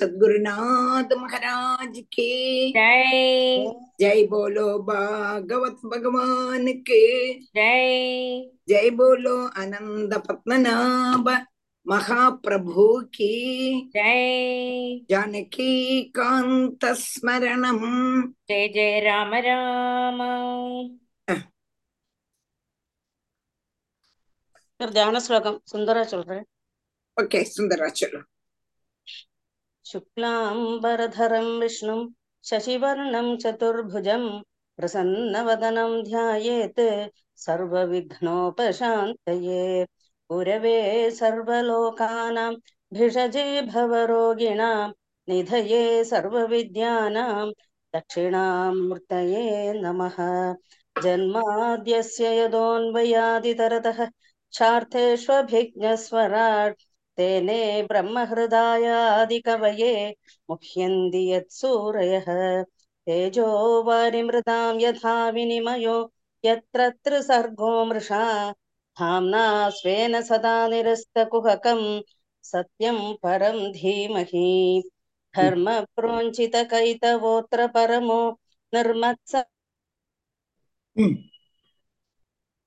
सदगुरुनाथ महाराज के जय जय बोलो भागवत भगवान के जय जय बोलो आनंद पद्मनाभ महाप्रभु की जय जानकी कांत स्मरणम जय जय राम राम சார் தியான ஸ்லோகம் சுந்தரா சொல்றேன் ओके सुंदरा चलो शुक्लाम्बरधरं विष्णुं शशिवर्णं चतुर्भुजं प्रसन्नवदनं ध्यायेत् सर्वविघ्नोपशान्तये। गुरवे सर्वलोकानां भिषजे भवरोगिणां निधये सर्वविद्यानां दक्षिणामूर्तये नमः। जन्माद्यस्य यदोन्वयादितरतः क्षार्थेष्वभिज्ञस्वराट् तेने ब्रह्महृदायादिकवये मुह्यन्ति यत्सूरयः तेजो वारिमृतां यथा विनिमयो यत्र त्रिसर्गो मृषा। धाम्ना स्वेन सदा निरस्तकुहकं सत्यं परं धीमहि। धर्मप्रोञ्चितकैतवोऽत्र परमो निर्मत्स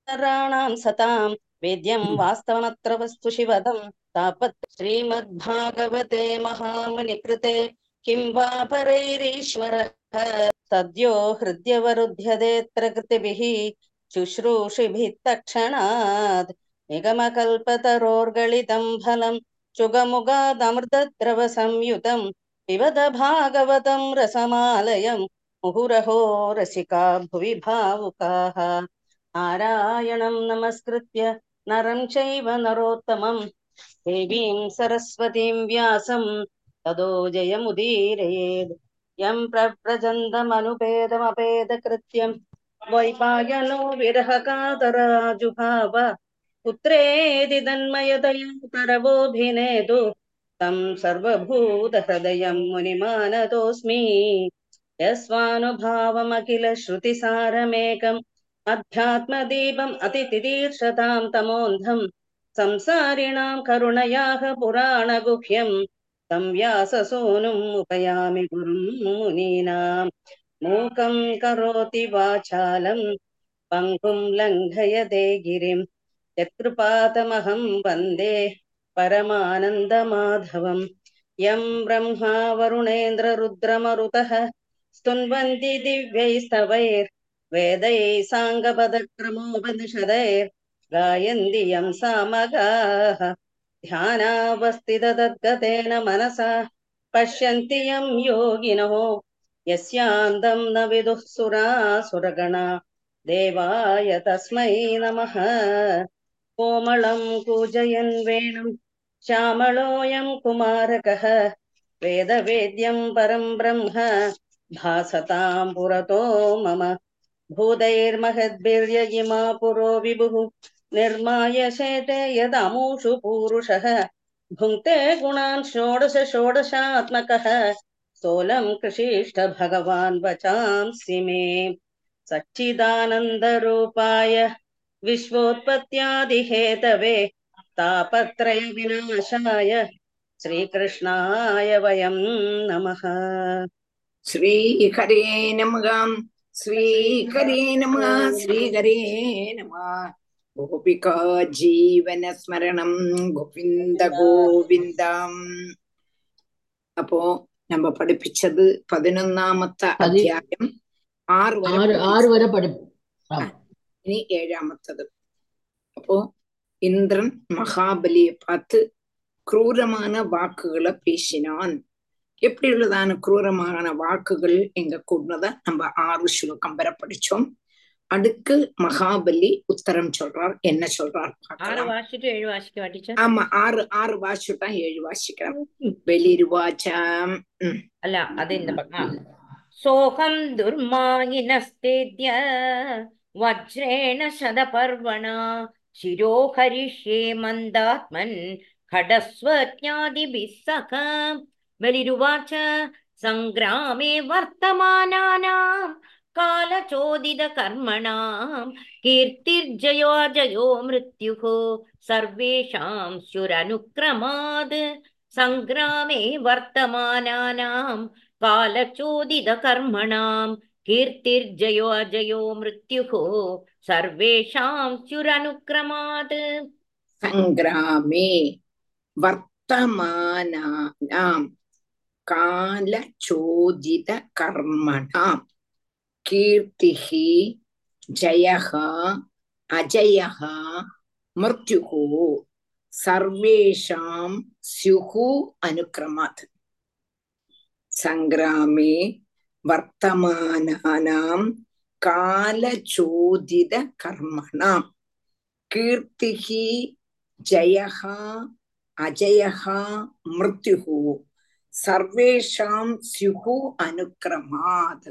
राणां सतां वेद्यं वास्तवमत्र वस्तु शिवदं तापत् श्रीमद्भागवते महामुनिकृते किं वा परैरीश्वरः? सद्यो हृद्यवरुध्यदेऽत्र कृतिभिः शुश्रूषिभिः तक्षणात् निगमकल्पतरोर्गलितं फलं चुगमुगादमृतद्रवसंयुतं पिबद भागवतं रसमालयं मुहुरहो रसिका भुवि भावुकाः। नारायणं नमस्कृत्य नरं चैव नरोत्तमं देवीं सरस्वतीं व्यासं तदो जयमुदीरयेत् यं प्रव्रजन्तमनुपेदमपेदकृत्यं वैपायनो विरहकातराजुभाव। पुत्रेति तन्मयतयन्तरवोऽभिनेदु तं सर्वभूतहृदयं मुनिमानतोऽस्मि। यस्वानुभावमखिल श्रुतिसारमेकम्। अध्यात्मदीपम् अतितितीर्षतां तमोऽन्धं संसारिणां करुणयाः पुराणगुह्यं तं व्याससूनुम् उपयामि गुरुं मुनीनां मूकं करोति वाचालं पङ्गुं लङ्घयते गिरिं यत्कृपातमहं वंदे परमानन्दमाधवं यं ब्रह्मा वरुणेन्द्ररुद्रमरुतः स्तुन्वन्ति दिव्यैस्तवैर् वेदैः साङ्गपदक्रमोपनिषदैर्गायन्ति यं सामगाः। ध्यानावस्थिततद्गतेन मनसा पश्यन्ति यं योगिनो। यस्यान्तं न विदुः सुरासुरगणा। देवाय तस्मै नमः। कोमलं कूजयन् वेणुं। श्यामलोऽयं कुमारकः। वेदवेद्यं परं ब्रह्म। भासतां पुरतो मम। भूतैर्महद्भिर्य इमा पुरो विभुः निर्माय शेते यदमुषु पूरुषः। भुङ्क्ते गुणान् षोडश षोडशात्मकः। स्थूलं कृषिष्ठ भगवान् वचांसि मे। सच्चिदानन्दरूपाय विश्वोत्पत्त्यादिहेतवे तापत्रयविनाशाय श्रीकृष्णाय वयं नमः। श्री हरे नमः। श्री हरे नमः। श्री हरे नमः। गोपिका ஜீவனஸ்மரணம் கோவிந்த கோவிந்தம். அப்போ நம்ம படிப்பிச்சது പതിനൊന്നാമത്തെ അധ്യായം ആറ് വരെ ആറ് വരെ ഇനി ഏഴാമത്തത് അപ്പോ ഇന്ദ്രൻ മഹാബലിയെ பார்த்து ക്രൂരமான வாக்குகளை பேசினான். எப்படியுள்ளதான குரூரமான வாக்குகள் எங்க கூடத நம்ம ஆறு ஸ்லோகம் வர படிச்சோம் அடுக்கு மகாபலி உத்தரம் சொல்றார் என்ன சொல்றார் ஆமா ஆறு ஆறு வாசிட்டா ஏழு வாசிக்கலாம். வெளிர்வாச்சாம். அல்ல அது இந்த பக்கம். சோகம் துர்மாயினஸ்தேத்ய வஜ்ரேண சதபர்வணா சிரோ ஹரிஷே மந்தாத்மன் கடஸ்வஜாதிபிः सह बलिरुवाच सङ्ग्रामे वर्तमानानाम् कालचोदितकर्मणाम् कीर्तिर्जयो जयो मृत्युः सर्वेषां स्युरनुक्रमाद् सङ्ग्रामे वर्तमानानां कालचोदितकर्मणां कीर्तिर्जयो अजयो मृत्युः सर्वेषां स्युरनुक्रमात् सङ्ग्रामे वर्तमानानां कालचोदितकर्मणाम् கீர்த்திः ஜயः அஜயः மிருத்யுः சர்வேஷாம் ஸ்யுः அனுக்கிரமாத் சங்கிராமே வர்த்தமானானாம் காலச்சோதித கர்மணாம் கீர்த்திः ஜயः அஜயः மிருத்யுः சர்வேஷாம் ஸ்யுः அனுக்கிரமாத்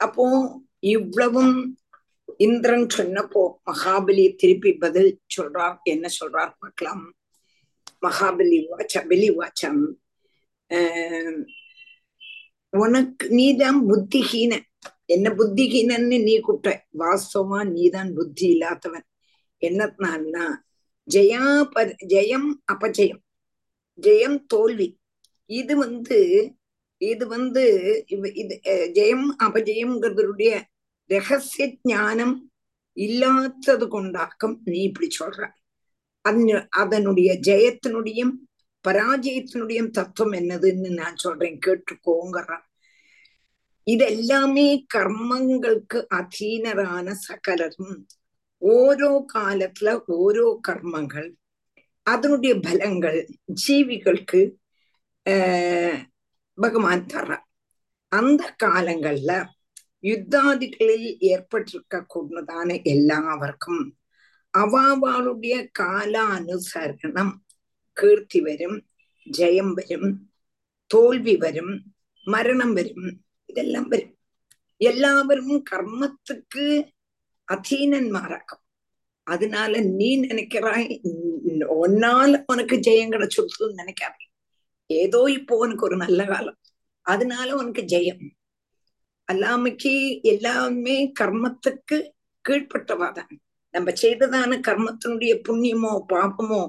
அப்போ இவ்வளவும் இந்திரன் சொன்னப்போ மகாபலி திருப்பி பதில் சொல்றார். என்ன சொல்றார் பார்க்கலாம். மகாபலி வாச்ச பலி வாச்சம். ஆஹ் உனக்கு நீதான் புத்திஹீன. என்ன புத்திஹீனன்னு நீ கூப்பிட்ட. வாஸ்தவமா நீதான் புத்தி இல்லாதவன். என்னத்தினால்னா ஜெயா ப ஜெயம் அபஜயம். ஜெயம் தோல்வி. இது வந்து இது வந்து இவ- இது அஹ், ஜெயம் அபஜயம்ங்கிறதுடைய ரகசிய ஞானம் இல்லாதது கொண்டாக்கம் நீ இப்படி சொல்ற அதனு அதனுடைய ஜெயத்தினுடையும் பராஜயத்தினுடையும் தத்துவம் என்னதுன்னு நான் சொல்றேன் கேட்டுக்கோங்கிறான் இது எல்லாமே கர்மங்களுக்கு அதீனரான சகலரும் ഓരോ കാലത്തിലെ ഓരോ കർമ്മങ്ങൾ அதனுடைய பலங்கள் ஜீவிகளுக்கு ஆஹ் பகவான் தர்றார் அந்த காலங்கள்ல யுத்தாதிகளில் ஏற்பட்டிருக்க கூடதான எல்லாവർക്കും അവാവാളുടെ കാലാനുസരണം കീർത്തി വരും ജയം വരും തോൽവി വരും മരണം വരും ഇതെല്ലാം വരും എല്ലാവരും കർമ്മത്തിക്ക് அதீனன்மாராக்கும் அதனால நீ நினைக்கிறாய் ஒன்னால் உனக்கு ஜெயம் கிடைச்சிருக்குன்னு நினைக்காதே ஏதோ இப்போ உனக்கு ஒரு நல்ல காலம். அதனால உனக்கு ஜெயம். அல்லாமைக்கு எல்லாமே கர்மத்துக்கு கீழ்பட்டவாதான் நம்ம செய்ததான கர்மத்தினுடைய புண்ணியமோ பாபமோ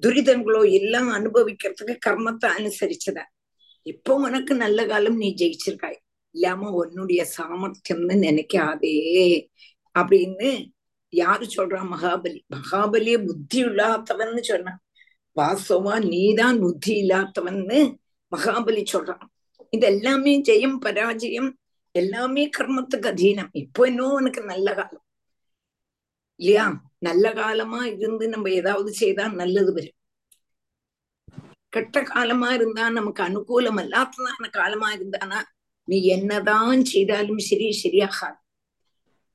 துரிதங்களோ எல்லாம் அனுபவிக்கிறதுக்கு கர்மத்தை அனுசரிச்சதா இப்போ உனக்கு நல்ல காலம் நீ ஜெயிச்சிருக்காய். இல்லாம உன்னுடைய சாமர்த்தியம்னு நினைக்காதே. அப்படின்னு யாரு சொல்றா மகாபலி? மகாபலிய புத்தி இல்லாதவன்னு சொன்னான் வாசவா நீதான் புத்தி இல்லாதவன்னு மகாபலி சொல்றான். இது எல்லாமே ஜெயம் பராஜயம் எல்லாமே கர்மத்துக்கு அதீனம். இப்போ இன்னும் உனக்கு நல்ல காலம். இல்லையா? நல்ல காலமா இருந்து நம்ம ஏதாவது செய்தா நல்லது வரும். கெட்ட காலமா இருந்தா நமக்கு அனுகூலம் அல்லாததான காலமா இருந்தானா? நீ என்னதான் செய்தாலும் சரி சரியாகாது.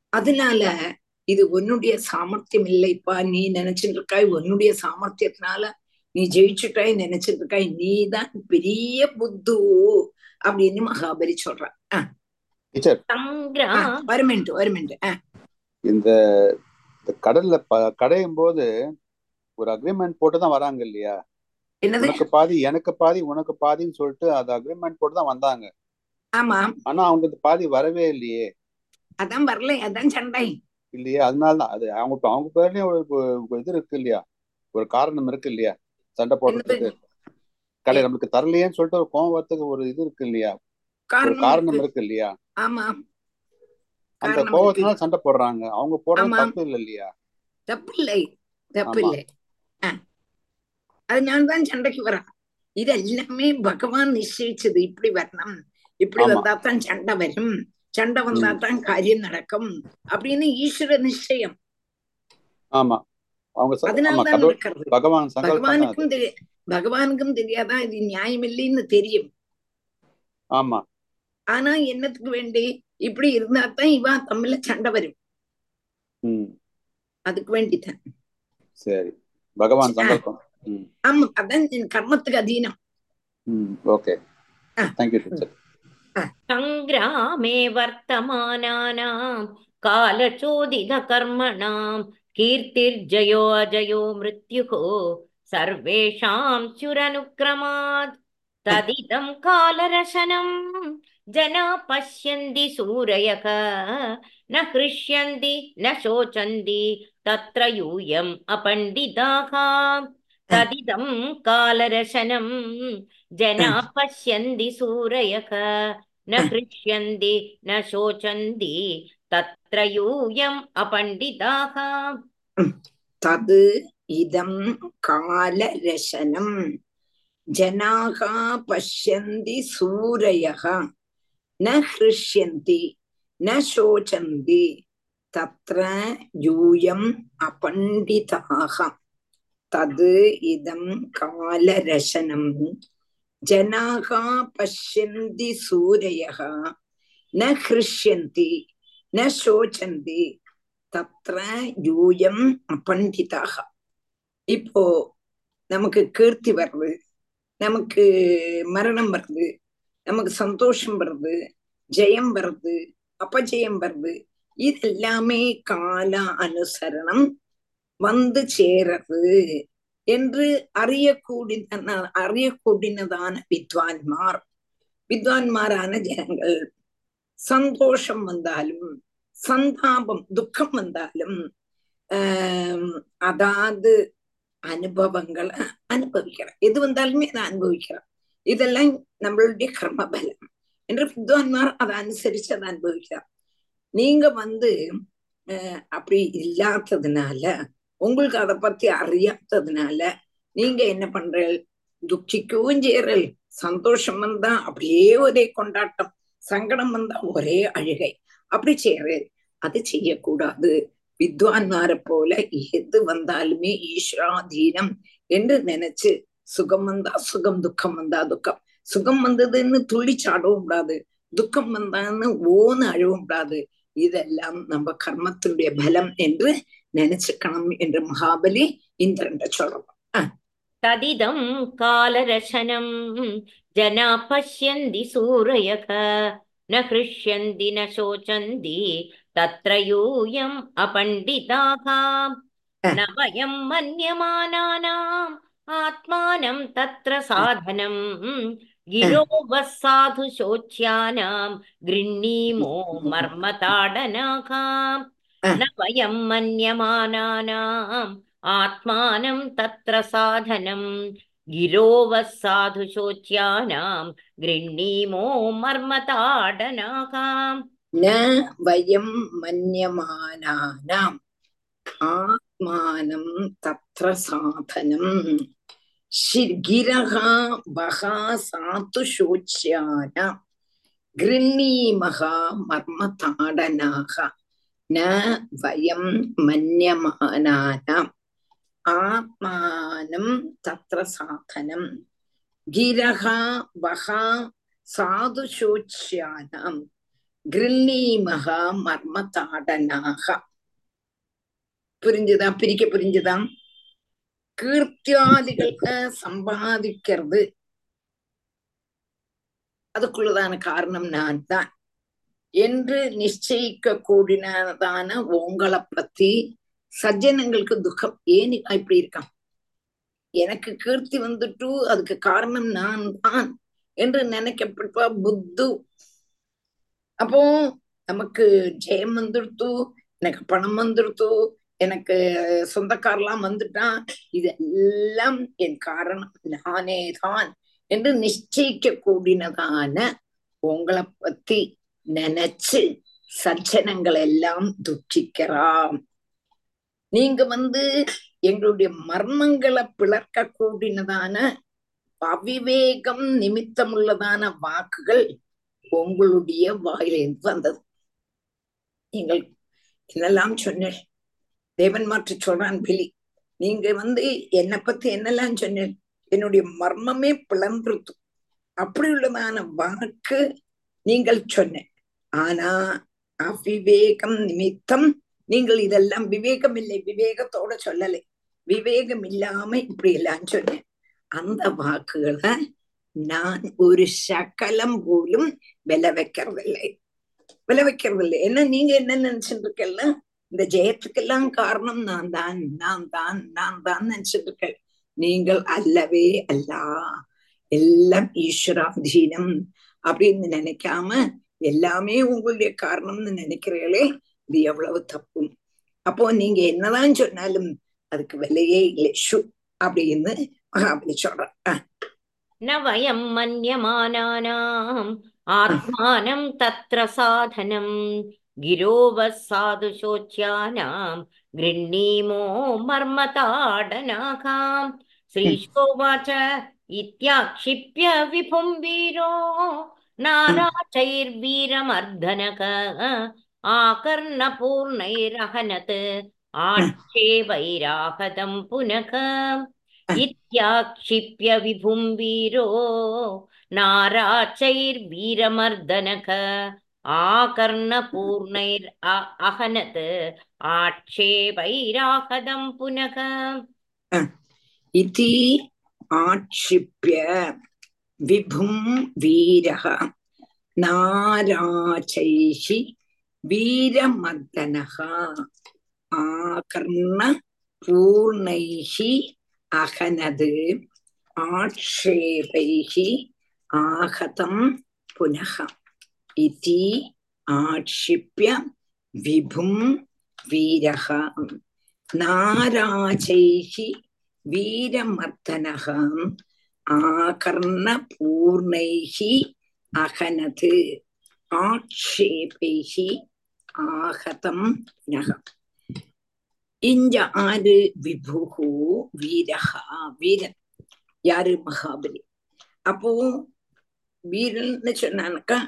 அதனால இது உன்னுடைய சாமர்த்தியம் இல்லைப்பா. நீ நினைச்சிட்டு இருக்காய் உன்னுடைய சாமர்த்தியத்தினால நீ ஜெயிச்சுட்டாய் நினைச்சிட்டு இருக்காய் நீதான் பெரிய புத்து அப்படின்னு மகாபலி சொல்றான் ஒரு மினிட் ஒரு மினிட் ஆஹ் இந்த கடல்ல ப- கடையும் போது ஒரு அக்ரிமெண்ட் போட்டு தான் வராங்க இல்லையா? என்னது? உனக்கு பாதி எனக்கு பாதி உனக்கு பாதின்னு சொல்லிட்டு அது அக்ரிமெண்ட் போட்டு தான் வந்தாங்க. ஆமா. ஆனா அவங்க இந்த பாதி வரவே இல்லையே. அதான் வரல அதான் சண்டை. இல்லையே அதனால தான் அது அவங்க அவங்க பேர்லயும் ஒரு இது இருக்கு இல்லையா? ஒரு காரணம் இருக்கு இல்லையா? சண்டை போடுறதுக்கு கடை நம்மளுக்கு தரலையேன்னு சொல்லிட்டு ஒரு கோவம் வரத்துக்கு ஒரு இது இருக்கு இல்லையா? ஒரு காரணம் இருக்கு. இல்லையா? ஆமா. அந்த கோவத்தினால. சண்டை போடுறாங்க. அவங்க போடுறது. தப்பு இல்லை இல்லையா? தப்பில்லை. தப்பில்லை. ஆஹ் அதனாலதான் சண்டைக்கு வரான். இது எல்லாமே பகவான் நிச்சயிச்சது. இப்படி வரணும். இப்படி. வந்தா தான் சண்டை வரும். சண்டை வந்தா தான் காரியம் நடக்கும். அப்படின்னு ஈஸ்வர நிச்சயம். ஆமா. அவங்க பகவான் பகவானுக்கும் பகவானுக்கும் தெரியாதான் இது நியாயம் இல்லைன்னு தெரியும். ஆமா. ஆனா என்னத்துக்கு வேண்டி? இப்படி இருந்தா தான் இவா தமிழ்ல சண்டை வரும். அதுக்கு வேண்டிதான். சரி. பகவான் சங்கல்பம். ஆமா அதான் கர்மத்துக்கு அதீனம். ஓகே. தேங்க்யூ டீச்சர் சங்கிராமே வர்த்தமானானாம் காலச்சோதித கர்மணாம் कीर्तिर्जयो अजयो मृत्युः सर्वेषां स्युरनुक्रमात् तदिदं कालरशनं जना पश्यन्ति सूरयः न हृष्यन्ति न शोचन्ति तत्र यूयम् अपण्डिताः तदिदं कालरशनं जना पश्यन्ति सूरयः न हृष्यन्ति न शोचन्ति तत्र त्रयोऽयम् अपण्डिताः तद् इदं कालरशनं जनाः पश्यन्ति सूरयः न हृष्यन्ति न शोचन्ति तत्र यूयम् अपण्डिताः तद् इदं कालरशनं जनाः पश्यन्ति सूरयः न हृष्यन्ति ந சோச்சந்தி தத்ர யூயம் அபண்டிதாக இப்போ நமக்கு கீர்த்தி வருது நமக்கு மரணம் வருது நமக்கு சந்தோஷம் வருது ஜெயம் வருது அபஜயம் வருது இது எல்லாமே கால அனுசரணம் வந்து சேரது என்று அறியக்கூடின அறியக்கூடினதான வித்வான்மார் வித்வான்மாரான ஜனங்கள் சந்தோஷம் வந்தாலும் சந்தாபம் துக்கம் வந்தாலும் அதாவது அனுபவங்களை அனுபவிக்கிறோம். எது வந்தாலுமே அதை அனுபவிக்கிறோம். இதெல்லாம் நம்மளுடைய கர்மபலம் என்று வித்வான்மார் அதை அனுசரிச்சு அதை அனுபவிக்கிறார். நீங்க வந்து அப்படி இல்லாததுனால உங்களுக்கு அதை பத்தி அறியாததுனால நீங்க என்ன பண்றீள் துக்கிக்கவும் செய்யறல் சந்தோஷம் வந்தா அப்படியே ஒரே கொண்டாட்டம். சங்கடம் வந்தா ஒரே அழுகை. அப்படி செய்யறது. அது செய்யக்கூடாது. வித்வான்மாரை போல எது வந்தாலுமே ஈஸ்வராதீனம் என்று நினைச்சு சுகம் வந்தா சுகம் துக்கம் வந்தா துக்கம். சுகம் வந்ததுன்னு துள்ளி சாடவும் கூடாது. துக்கம் வந்தான்னு ஓன்னு அழவும் கூடாது. இதெல்லாம் நம்ம கர்மத்தினுடைய பலம் என்று நினைச்சுக்கணும் என்று மகாபலி இந்திரன் சொல்றோம் तदिदं कालरशनं जना पश्यन्ति सूरयः न हृष्यन्ति न शोचन्ति तत्र यूयम् अपण्डिताः न वयं मन्यमानानाम् आत्मानं तत्र साधनं गिरो वः साधु शोच्यानां गृह्णीमो मर्मताडनाः न वयं मन्यमानानाम् आत्मानं तत्र साधनं गिरो वः साधु शोच्यानां गृह्णीमो मर्मताडनाः न वयं मन्यमानानाम् आत्मानं तत्र साधनं गिरः वः सातु शोच्यानां गृह्णीमः मर्मताडनाः न वयं मन्यमानानाम् ஆத்மானம் தத்திர சாதனம். கிரகா வகா சாது சூச்சியானாம் கிருல்லீமகா மர்மதாடனாக. புரிஞ்சுதா? பிரிக்க புரிஞ்சுதா? கீர்த்தியாதிகளுக்கு சம்பாதிக்கிறது. அதுக்குள்ளதான காரணம் நான் தான் என்று நிச்சயிக்க கூடினதான உங்களை பத்தி சஜ்ஜனங்களுக்கு துக்கம். ஏன் இப்படி இருக்கான்? எனக்கு கீர்த்தி வந்துட்டு அதுக்கு காரணம் நான் தான் என்று நினைக்கப்பட்ட புத்து. அப்போ நமக்கு ஜெயம் வந்துடுத்து எனக்கு பணம் வந்துடுத்து எனக்கு சொந்தக்காரெல்லாம் வந்துட்டான். இதெல்லாம் என் காரணம். நானே தான் என்று நிச்சயிக்க கூடினதான உங்களை பத்தி நினைச்சு சஜ்ஜனங்கள் எல்லாம் துக்கிக்கிறாம். நீங்க வந்து எங்களுடைய மர்மங்களை பிளர்க்க கூடினதான அவிவேகம் நிமித்தமுள்ளதான வாக்குகள் உங்களுடைய வாயிலிருந்து வந்தது. நீங்கள் என்னெல்லாம் சொன்னேன். தேவன் மாற்று சொல்றான் பிலி. நீங்க வந்து என்னை பத்தி என்னெல்லாம் சொன்னேன்? என்னுடைய மர்மமே பிளந்துருத்து அப்படி உள்ளதான வாக்கு நீங்கள் சொன்னேன். ஆனா அவிவேகம் நிமித்தம் நீங்கள் இதெல்லாம் விவேகம் இல்லை விவேகத்தோட சொல்லலை. விவேகம் இல்லாம இப்படி எல்லாம் சொன்னேன். அந்த வாக்குகளை நான் ஒரு சகலம் போலும் வில வைக்கிறதில்லை. வில வைக்கிறதில்லை. என்ன நீங்க என்ன நினைச்சிட்டு இருக்கல இந்த ஜெயத்துக்கெல்லாம் காரணம் நான் தான் நான் தான் நான் தான் நினைச்சிட்டு இருக்கேன் நீங்கள் அல்லவே அல்ல. எல்லாம் ஈஸ்வராதீனம் அப்படின்னு நினைக்காம எல்லாமே உங்களுடைய காரணம்னு நினைக்கிறீங்களே இது எவ்வளவு தப்பு அப்போ நீங்க என்னதான் சொன்னாலும் அதுக்கு விலையே இல்லை ஷு அப்படின்னு மகாபலி சொல்றார் அஹ், न वयं मन्यमानानाम् आत्मानं तत्र साधनं गिरोवः साधुशोच्यानां गृह्णीमो मर्मताडनाकाम् श्रीशोवाच इत्याक्षिप्य विपुं वीरो नाराचैर्वीरमर्दनक आकर्णपूर्णैरहनत् आक्षेपैराहतं पुनः इत्याक्षिप्य विभुं वीरो नाराचैर्वीरमर्दनक आकर्णपूर्णैर् अ- अहनत् आक्षेपैराहतं पुनः इति आक्षिप्य विभुं वीरः नाराचैः வீரமர்தனகா ஆகர்ண பூர்ணைஹி அகனது. ஆட்சேபைஹி ஆகதம் புனக இதி ஆட்சிப்பிய விபும் வீரக நாராஜைஹி வீரமர்தனக ஆகர்ண பூர்ணைஹி அகனது. ஆக்ஷேபைः ஆகதம் புனः இங்க ஆறு விபுகு வீரஹா வீரன் யாரு மகாபலி அப்போ வீரன்னு சொன்னாக்கா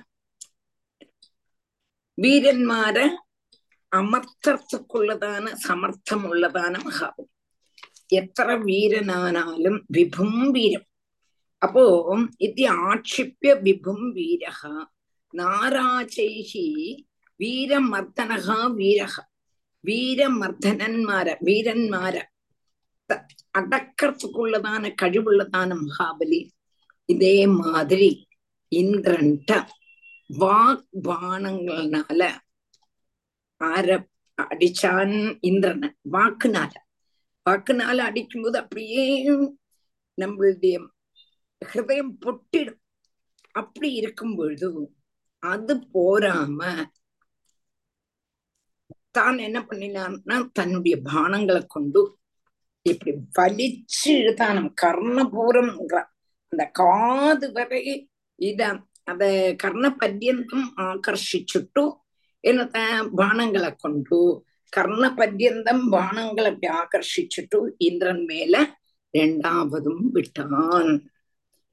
வீரன்மார അമർത്തർക്കുള്ളതാണ് സമർത്ഥമുള്ളതാണ് മഹാബലി എത്ര വീരനാനാലും വിഭും വീരം അപ്പോ ഇത് ആക്ഷിപ്യ വിഭും വീരഹ நாராச்சைஹி வீரமர்த்தனகா வீரக வீரமர்த்தனன்மார வீரன்மார. அடக்கிறதுக்குள்ளதான கழிவுள்ளதான மகாபலி. இதே மாதிரி இந்திரன்ட்ட வாக் பானங்கள்னால ஆர அடிச்சான் இந்திரன் வாக்குனால. வாக்குனால அடிக்கும்போது அப்படியே நம்மளுடைய ஹிருதயம் பொட்டிடும். அப்படி இருக்கும் பொழுது அது போராம தான் என்ன பண்ணினான்னா தன்னுடைய பானங்களை கொண்டு இப்படி வலிச்சு இழுத்தானம் கர்ணபூரம்ங்கிற அந்த காது வரை இத அத கர்ண பர்யந்தம் ஆகர்ஷிச்சுட்டு என்னத்த பானங்களை கொண்டு கர்ண பர்யந்தம் பானங்களை அப்படி ஆகர்ஷிச்சுட்டு இந்திரன் மேல ரெண்டாவதும் விட்டான்.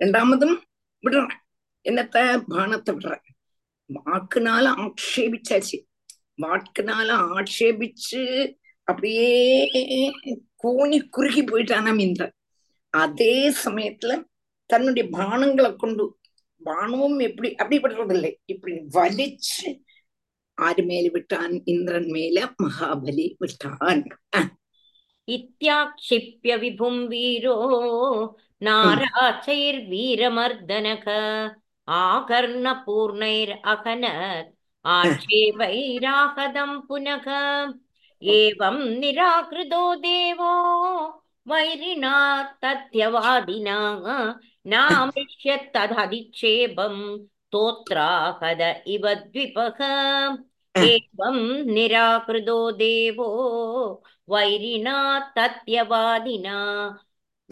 ரெண்டாமதும் விடுறேன். என்னத்த பானத்தை விடுறேன். வாக்குனால ஆட்சேபிச்சாச்சு. வாக்குனால ஆட்சேபிச்சு அப்படியே கூனி குறுகி போயிட்டானா மீந்தா அதே சமயத்துல தன்னுடைய பானங்களை கொண்டு பானமும் எப்படி அப்படிப்படுறதில்லை இப்படி வலிச்சு ஆறு மேல விட்டான் இந்திரன் மேல மகாபலி விட்டான். இத்தியாட்சிப்பிய விபும் வீரோ நாராச்சைர் வீரமர்தனக. आकर्णपूर्णैरहनत् आक्षेपैराहदं पुनः एवं निराकृतो देवो वैरिणा तथ्यवादिना नामृष्यत्तदधिक्षेपं स्तोत्राहद इव द्विपः एवं निराकृतो देवो वैरिणा तत्यवादिना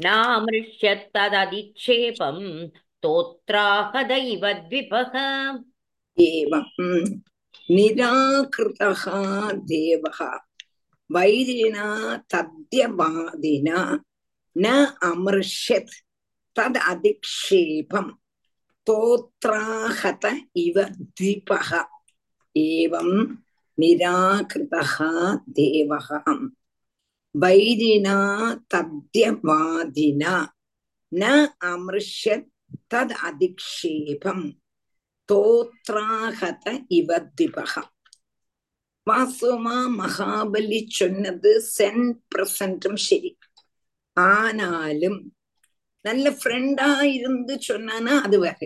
नामृष्यत्तदधिक्षेपं स्तोत्राहद इव द्विपः एवं निराकृतः देवः वैरिणा तद्यवादिना न अमृष्यत् तद् अधिक्षेपं तोत्राहत इव द्विपः एवं निराकृतः देवः वैरिणा तद्यवादिना न अमृष्यत् தத் அதிக்ஷேபம் தோத்ராகத இவத்திபக வாசுமா மகாபலி சொன்னது சென் பிரசன்டும் சரி ஆனாலும் நல்ல ஃப்ரெண்டா இருந்து சொன்னானா அது வேற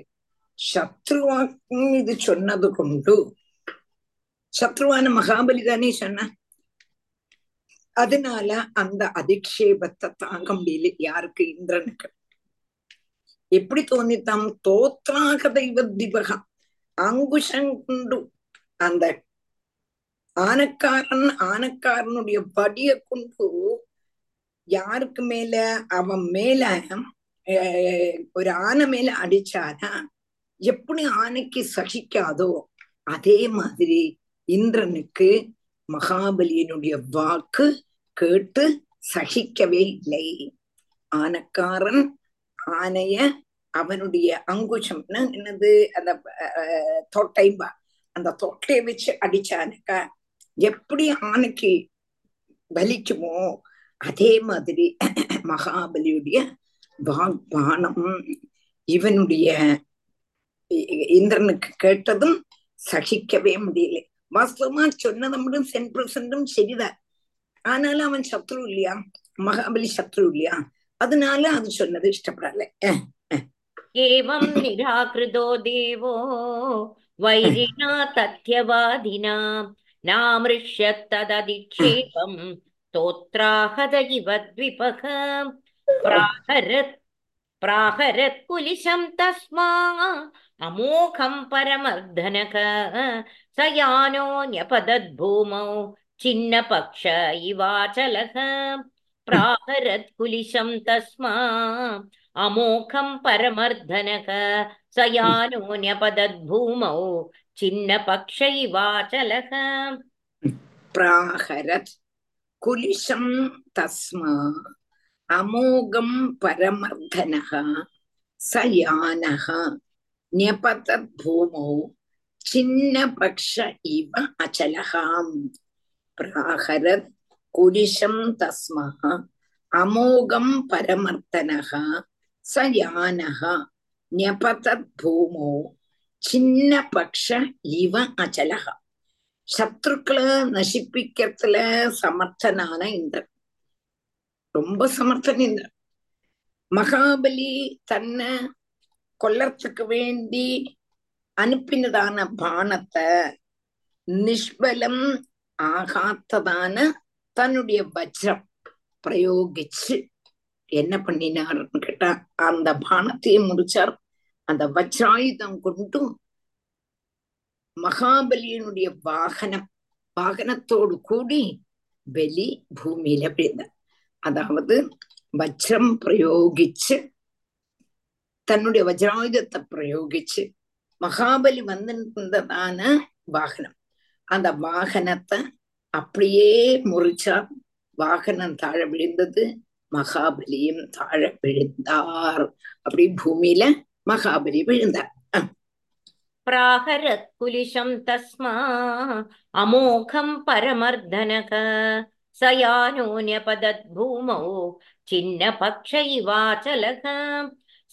சத்ருவாக்கும் இது சொன்னது கொண்டு சத்ருவான மகாபலி தானே சொன்ன அதனால அந்த அதிக்ஷேபத்தை தாங்க முடியல யாருக்கு இந்திரனுக்கு எப்படி தோന്നിத்தாம் தோத்ராக தெய்வ திபகம் அங்குஷம் அந்த ஆனக்காரன் ஆனக்காரனுடைய படிய கொண்டு யாருக்கு மேல? அவன் மேல ஒரு ஆனை மேல அடிச்சானா எப்படி ஆனைக்கு சகிக்காதோ அதே மாதிரி இந்திரனுக்கு மகாபலியனுடைய வாக்கு கேட்டு சகிக்கவே இல்லை. ஆனக்காரன் ஆனைய அவனுடைய அங்குஷம்னா என்னது அந்த தொட்டைம்பா அந்த தொட்டையை வச்சு அடிச்சானக்கா எப்படி ஆனைக்கு பலிக்குமோ அதே மாதிரி மகாபலியுடைய வாக்பானம் இவனுடைய இந்திரனுக்கு கேட்டதும் சகிக்கவே முடியல. வாஸ்தவமா சொன்னது மட்டும் சென்ட் பெர்சன்டும் சரிதான். ஆனாலும் அவன் சத்ரு இல்லையா? மகாபலி சத்ரு இல்லையா? அதனால அது சொன்னது இஷ்டப்படல. ஏவம் நிராகிருதோ தேவோ வைரினா தத்யவாதினா நாமிருஷ்ய தததிக்ஷேபம் தோத்ராஹத இவ த்விபக பிராகரத் பிராகரத் குலிசம் தஸ்மா அமோகம் பரமர்தனக ச யானோ நியபதத் பூமௌ சின்ன பக்ஷ இவாச்சலக. प्राहरत् कुलिशं तस्मा अमोघं परमर्धनः स यानो न्यपदद्भूमौ छिन्नपक्षैवाचलः प्राहरत् कुलिशं तस्मा अमोघं परमर्धनः स यानः न्यपतद्भूमौ छिन्नपक्ष इव अचलः प्राहरत् കുരിശം തസ്മ അമോഘം പരമർത്തന സ യാന ന്യപതത് ഭൂമോ ചിന്നപക്ഷ ഇവ അചല ശത്രുക്കളെ നശിപ്പിക്കത്തില് സമർത്ഥനാണ് ഇന്ദ്രൻ ரொம்ப சமர்த்தன் இந்திரன் மகாபலி தன்னை கொல்லறதுக்கு வேண்டி அனுப்பினதான பானத்தை நிஷ்பலம் ஆகாத்ததான தன்னுடைய வஜ்ரம் பிரயோகிச்சு என்ன பண்ணினார்னு கேட்டா அந்த பானத்தையும் முடிச்சார். அந்த வஜ்ராயுதம் கொண்டும் மகாபலியினுடைய வாகனம் வாகனத்தோடு கூடி பலி பூமியில விழுந்தார். அதாவது வஜ்ரம் பிரயோகிச்சு தன்னுடைய வஜ்ராயுதத்தை பிரயோகிச்சு மகாபலி வந்திருந்ததான வாகனம். அந்த வாகனத்தை அப்படியே முறிச்சார் வாகனம் தாழ விழுந்தது மகாபலியும் தாழ விழுந்தார் அப்படி பூமியில மகாபலி விழுந்தார் प्राहरत्कुलिशं तस्मा अमोघं परमर्दनक स यानोऽन्यपदद्भूमौ छिन्नपक्ष इवाचलः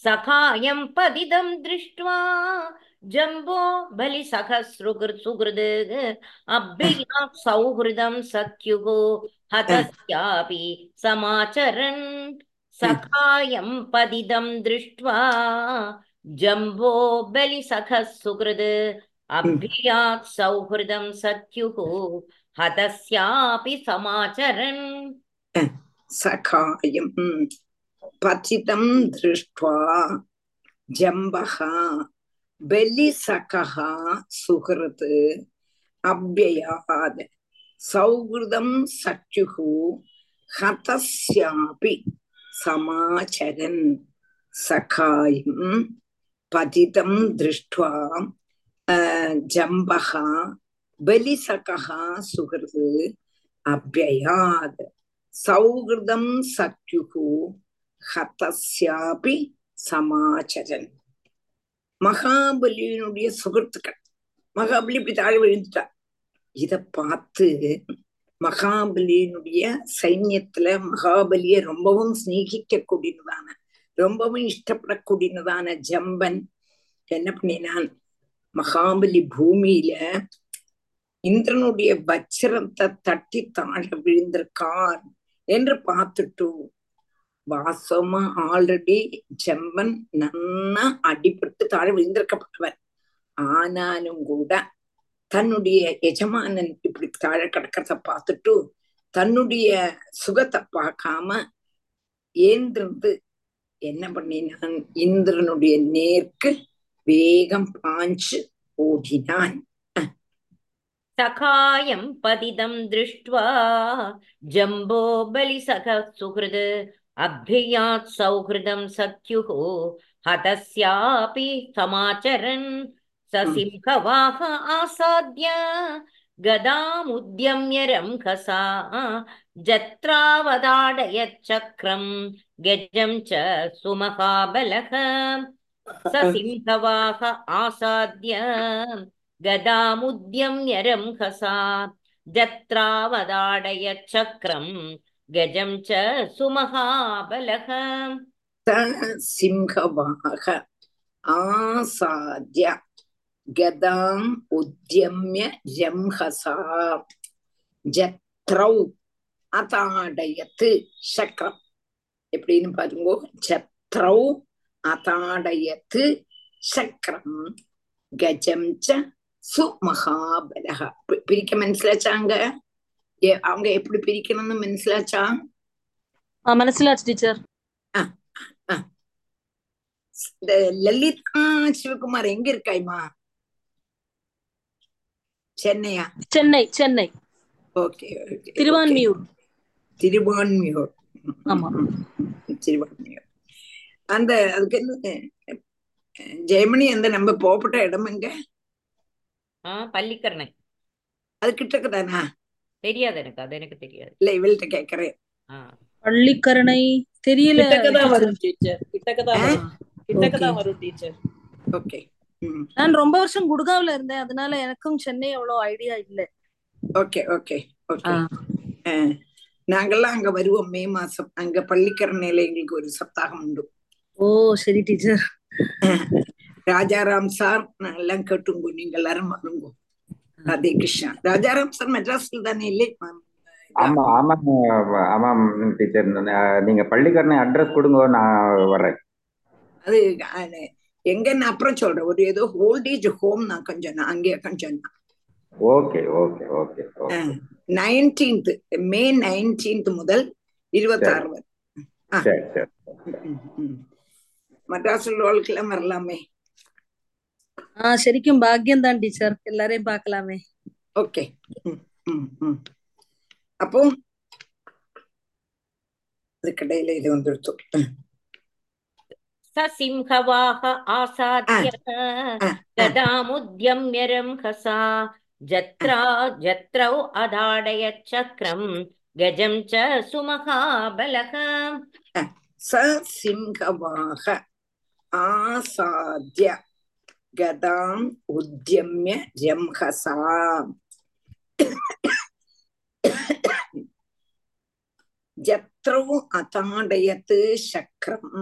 सखायं पदिदं दृष्ट्वा ஜம்போ பலி சகசிருகிருத் சுகிருது அபியா சௌஹிருதம் சத்யுகோ ஹதஸ்யாபி சமாச்சரன் சகாயம் பதிதம் திருஷ்டுவா. ஜம்போ பலி சகசுகிருது அபியாத் சௌஹிருதம் சத்யுகோ ஹதஸ்யாபி சமாச்சரன். சகாயம் பதிதம் திருஷ்டுவா. ஜம்பஹா பெலிசகா சுகிருத்து அபியயாத் சௌகிருதம் சச்சுகு ஹதஸ்யாபி சமாச்சரன் சகாயும் பதிதம் திருஷ்டுவா ஜம்பகா பலிசகா சுகிருது அபியயாத் சௌகிருதம் சத்யுகு ஹதஸ்யாபி சமாச்சரன். மகாபலியினுடைய சுகத்துக்கள். மகாபலி இப்படி தாழ் விழுந்துட்டார் இத பார்த்து மகாபலியினுடைய சைன்யத்துல மகாபலிய ரொம்பவும் சிநேகிக்க கூடியதான ரொம்பவும் இஷ்டப்படக்கூடியதான ஜம்பன் என்ன பண்ணினான்? மகாபலி பூமியில இந்திரனுடைய வச்சிரத்தை தட்டி தாழ விழுந்திருக்கார் என்று பார்த்துட்டோம் வாசமா ஆல்ரெடி ജമ്പൻ നന്നാ അടിപ്പെട്ട് താഴെ വിഴുന്നിരിക്കപ്പെട്ടവൻ ആനാലും കൂടെ தன்னுடைய எஜமானன் இப்படி தாழ கிடக்கிறத பார்த்துட்டு தன்னுடைய சுகத்தை பார்க்காம ஏந்திருந்து என்ன பண்ணினான்? இந்திரனுடைய நேர்க்கு வேகம் பாஞ்சு ஓடினான். சகாயம் பதிதம் திருஷ்டுவா ஜம்போ பலி சக சுகிருது अभ्ययात् सौहृदं सख्युः हतस्यापि समाचरन् स सिंहवाह आसाद्य गदामुद्यम्य रंहसा जत्रावदाडयच्चक्रं गजं च सुमहाबलः स सिंहवाह आसाद्य गदामुद्यम्य रंहसा जत्रावदाडयच्चक्रं गजं च सुमहाबलः स सिंहवाह आसाद्य गदाम् उद्यम्य रंहसा ஜத்ரௌ அதாடயத்து சக்கரம் எப்படின்னு பாருங்க ஜத்ரௌ அதாடயத்து சக்கரம் கஜம் ச சுமகாபலக பி- பிரிக்க மனசிலாச்சாங்க ஏ- அவங்க எப்படி பிரிக்கணும்னு மனசிலாச்சு? டீச்சர். இந்த லலிதா சிவகுமார் எங்க இருக்காய்மா? சென்னையா? Chennai Chennai. Okay okay Thiruvanmiyur. Thiruvanmiyur. ஆமா. திருவான்மியூர். அந்த அதுக்கு என்ன ஜெயமணி அந்த நம்ம போகப்பட்ட இடம் எங்க? ஆ பள்ளிக்கரணை. அது கிட்டக்கு தானா தெரியாது எனக்கு அது எனக்கு தெரியாது. இல்ல இவள்கிட்ட கேக்குறேன். பள்ளிக்கரணை தெரியல. கிட்டக்கதான் வரும் டீச்சர். கிட்டக்கதான் கிட்டக்கதான். வரும் டீச்சர். ஓகே. நான் ரொம்ப வருஷம் குடுகாவ்ல இருந்தேன். அதனால எனக்கும் சென்னை அவ்வளவு ஐடியா இல்ல. Okay okay okay. நாங்கெல்லாம் அங்க வருவோம் மே மாசம். அங்க பள்ளிக்கரணையில எங்களுக்கு ஒரு சப்தாகம் உண்டு. ஓ சரி டீச்சர். ராஜாராம் சார் நான் எல்லாம் கேட்டுங்கோ நீங்க எல்லாரும் வருங்கோ. ராதே கிருஷ்ணா ராஜாராம் சார் மெட்ராஸ்ல தானே இல்லை ஆமா ஆமாங்க ஆமாம் டீச்சர் நீங்க பள்ளிக்கரணை அட்ரஸ் கொடுங்க நான் வர்றேன் அது அது எங்கன்னு அப்புறம் சொல்றேன் ஒரு ஏதோ ஓல்டேஜ் ஹோம் நான் கொஞ்சம் நான் அங்கேயே கொஞ்சம் okay okay okay nineteenth May nineteenth முதல் இருபத்தாறு வரை சரி சரி ம், ம். மெட்ராஸில் உள்ளவர்களுக்கெல்லாம் வரலாமே ആ ശരിക്കും ഭാഗ്യം താൻ ടീച്ചർ. എല്ലാരെയും പാക്കലാമേ. ഓക്കെ. അപ്പോ அதுக்கிடையில இது வந்துடுத்து சசிம்ஹவாக ஆசாத்ய கதாமுத்யம்யரம் ஹசா ஜத்ரா ஜத்ரௌ அதாடய சக்கரம் கஜம் ச சுமகாபலக சசிம்ஹவாக ஆசாத்ய கதாம் உத்தியமிய ஜம்ஹசா ஜத்ரோ அதாடயத்து சக்கரம்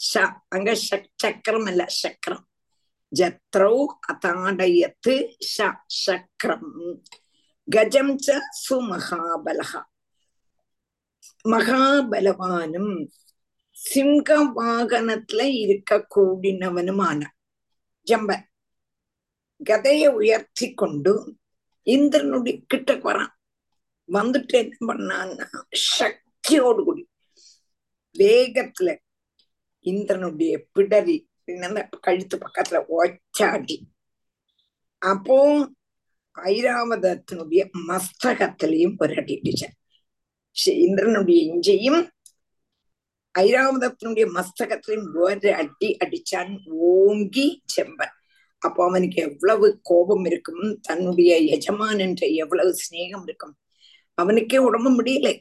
ஷ அங்க ஷக் சக்கரம் அல்ல சக்கரம் ஜத்ரோ அதாடயத்து ஷ சக்கரம் கஜம் ச சுமகாபலகா மகாபலவானும் சிங்க வாகனத்துல இருக்க கூடினவனுமான ஜம்பன் கதைய உயர்த்தி கொண்டு இந்திரனுடைய கிட்ட வரான். வந்துட்டு என்ன பண்ணான்னா சக்தியோடு கூடி வேகத்துல இந்திரனுடைய பிடரி கழுத்து பக்கத்துல ஒச்சாடி அப்போ ஐராவதத்தினுடைய மஸ்தகத்திலையும் ஒரு அடி இந்திரனுடைய இஞ்சையும் ஐராவதத்தினுடைய மஸ்தகத்திலையும் வேறு அடி அடிச்சான் ஓங்கி செம்பன் அப்போ அவனுக்கு எவ்வளவு கோபம் இருக்கும் தன்னுடைய எஜமான் என்ற எவ்வளவு சிநேகம் இருக்கும் அவனுக்கே உடம்பு முடியலை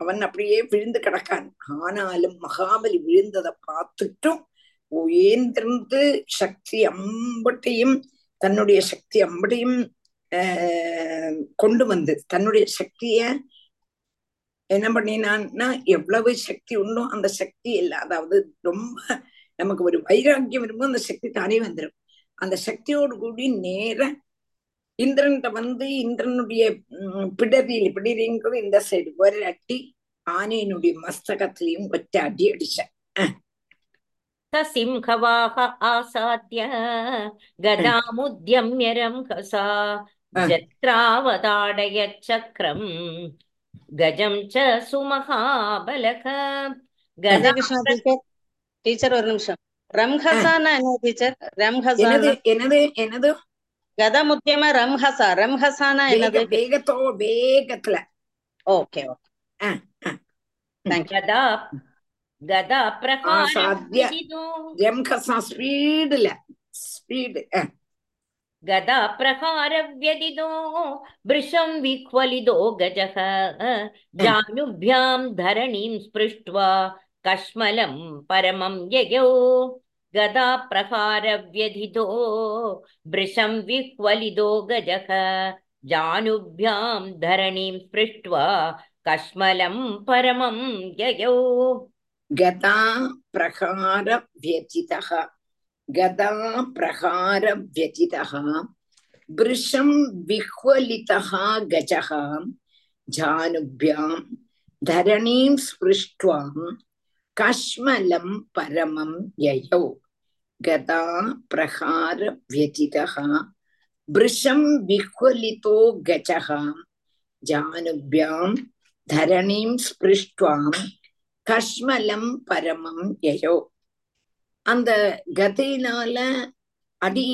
அவன் அப்படியே விழுந்து கிடக்கான் ஆனாலும் மகாபலி விழுந்ததை பார்த்துட்டும் உயர்ந்திருந்து சக்தி அம்பட்டையும் தன்னுடைய சக்தி அம்பட்டையும் கொண்டு வந்து தன்னுடைய சக்திய என்ன பண்ணினான்னா எவ்வளவு சக்தி உண்டோ அந்த சக்தி இல்லை. அதாவது ரொம்ப நமக்கு ஒரு வைராக்கியம் இருக்கும்போது அந்த சக்தி தானே வந்துடும் அந்த சக்தியோடு கூடி நேர இந்திரன்கிட்ட வந்து இந்திரனுடைய பிடரியில் பிடரிங்கிறது இந்த சைடு ஒரு அட்டி ஆனையினுடைய மஸ்தகத்திலையும் ஒற்ற அடி அடிச்ச சிம்ஹவாக ஆசாத்திய கதாமுத்யம்யரம் கசா சக்கரம் கஜம் ச சுமகாபலக. டீச்சர். ஒரு நிமிஷம். ரம்ஹசானா என்ன டீச்சர்? ரம்ஹசானது என்னது என்னது கத முக்கியமா ரம்ஹசா. ரம்ஹசானா என்னது? வேகத்தோ வேகத்துல. Okay okay. கதா கதா பிரகாரம் ஸ்பீடுல ஸ்பீடு गदा प्रहार व्यदिदो वृषं विह्वलिदो गजः। जानुभ्यां धरणीं स्पृष्ट्वा कश्मलं परमं ययौ। गदा प्रहार व्यदिदो वृषं विह्वलिदो गजः। जानुभ्यां धरणीं स्पृष्ट्वा कश्मलं परमं ययौ। गदा प्रहारव्यथितः गदाप्रहारव्यतितः वृषं विह्वलितः गजः जानुभ्यां धरणीं स्पृष्ट्वा कश्मलं परमं ययौ। गदा प्रहारव्यतितः वृषं विह्वलितो गजः जानुभ्यां धरणीं स्पृष्ट्वा कश्मलं परमं ययौ। அந்த கதையினால அடி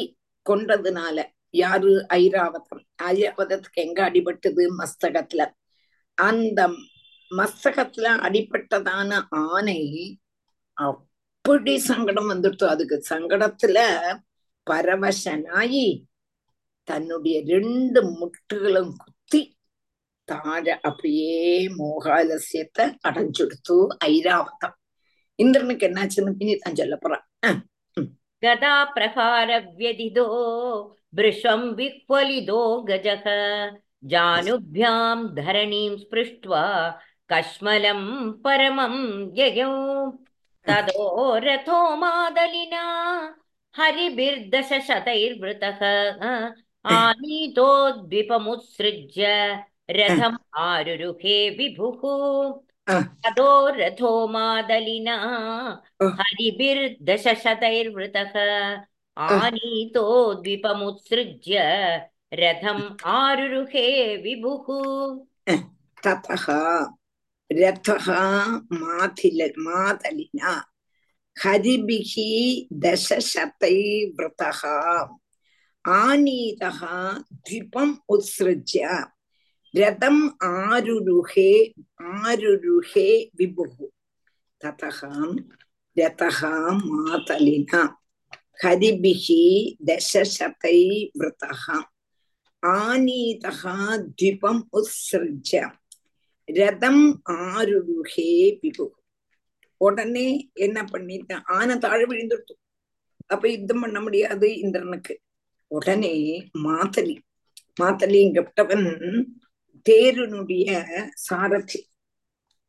கொண்டதுனால யாரு ஐராவதம்? ஐராவதத்துக்கு எங்க அடிபட்டது மஸ்தகத்துல? அந்த மஸ்தகத்துல அடிபட்டதான ஆனை அப்படி சங்கடம் வந்துடுத்து. அதுக்கு சங்கடத்துல பரவசனாயி தன்னுடைய ரெண்டு முட்டுகளும் குத்தி தாழ அப்படியே மோகாலசியத்தை அடைஞ்சுடுத்து ஐராவதம். இந்திரனுக்கு என்னாச்சுன்னு பின்னி தான் சொல்ல போறான் அஹ், गदा प्रहार व्यदितो वृषं विह्वलितो गजः जानुभ्यां धरणीं स्पृष्ट्वा कश्मलं परमं ययौ ततो रथो मादलिना हरिभिर्दशशतैर्वृतः आनीतोद्विपमुत्सृज्य रथम् आरुरुहे विभुः அஹ், ततो रथो मादलिना அஹ், हरिभिर्दशशतैर्वृतः आनीतो द्विपमुत्सृज्य रथम् आरुरुहे विभुः ततः रथः माथिल मातलिना हरिभिः दशशतैर्वृतः आनीतः द्विपम् उत्सृज्य ரதம் ஆருருகே ஆருருகே விபுகு ததகாம் ரதகாம் மாதலினா ஹரிபிகி தசசதை விரதகா ஆனீதகா துவம் உத்ஸ்ருஜ ரதம் ஆருருகே விபுகு உடனே என்ன பண்ணிட்டான் ஆனை தாழ விழுந்துருத்தும் அப்ப யுத்தம் பண்ண முடியாது இந்திரனுக்கு உடனே மாத்தலி மாத்தலிங்கப்பட்டவன் தேருனுடைய சாரதி.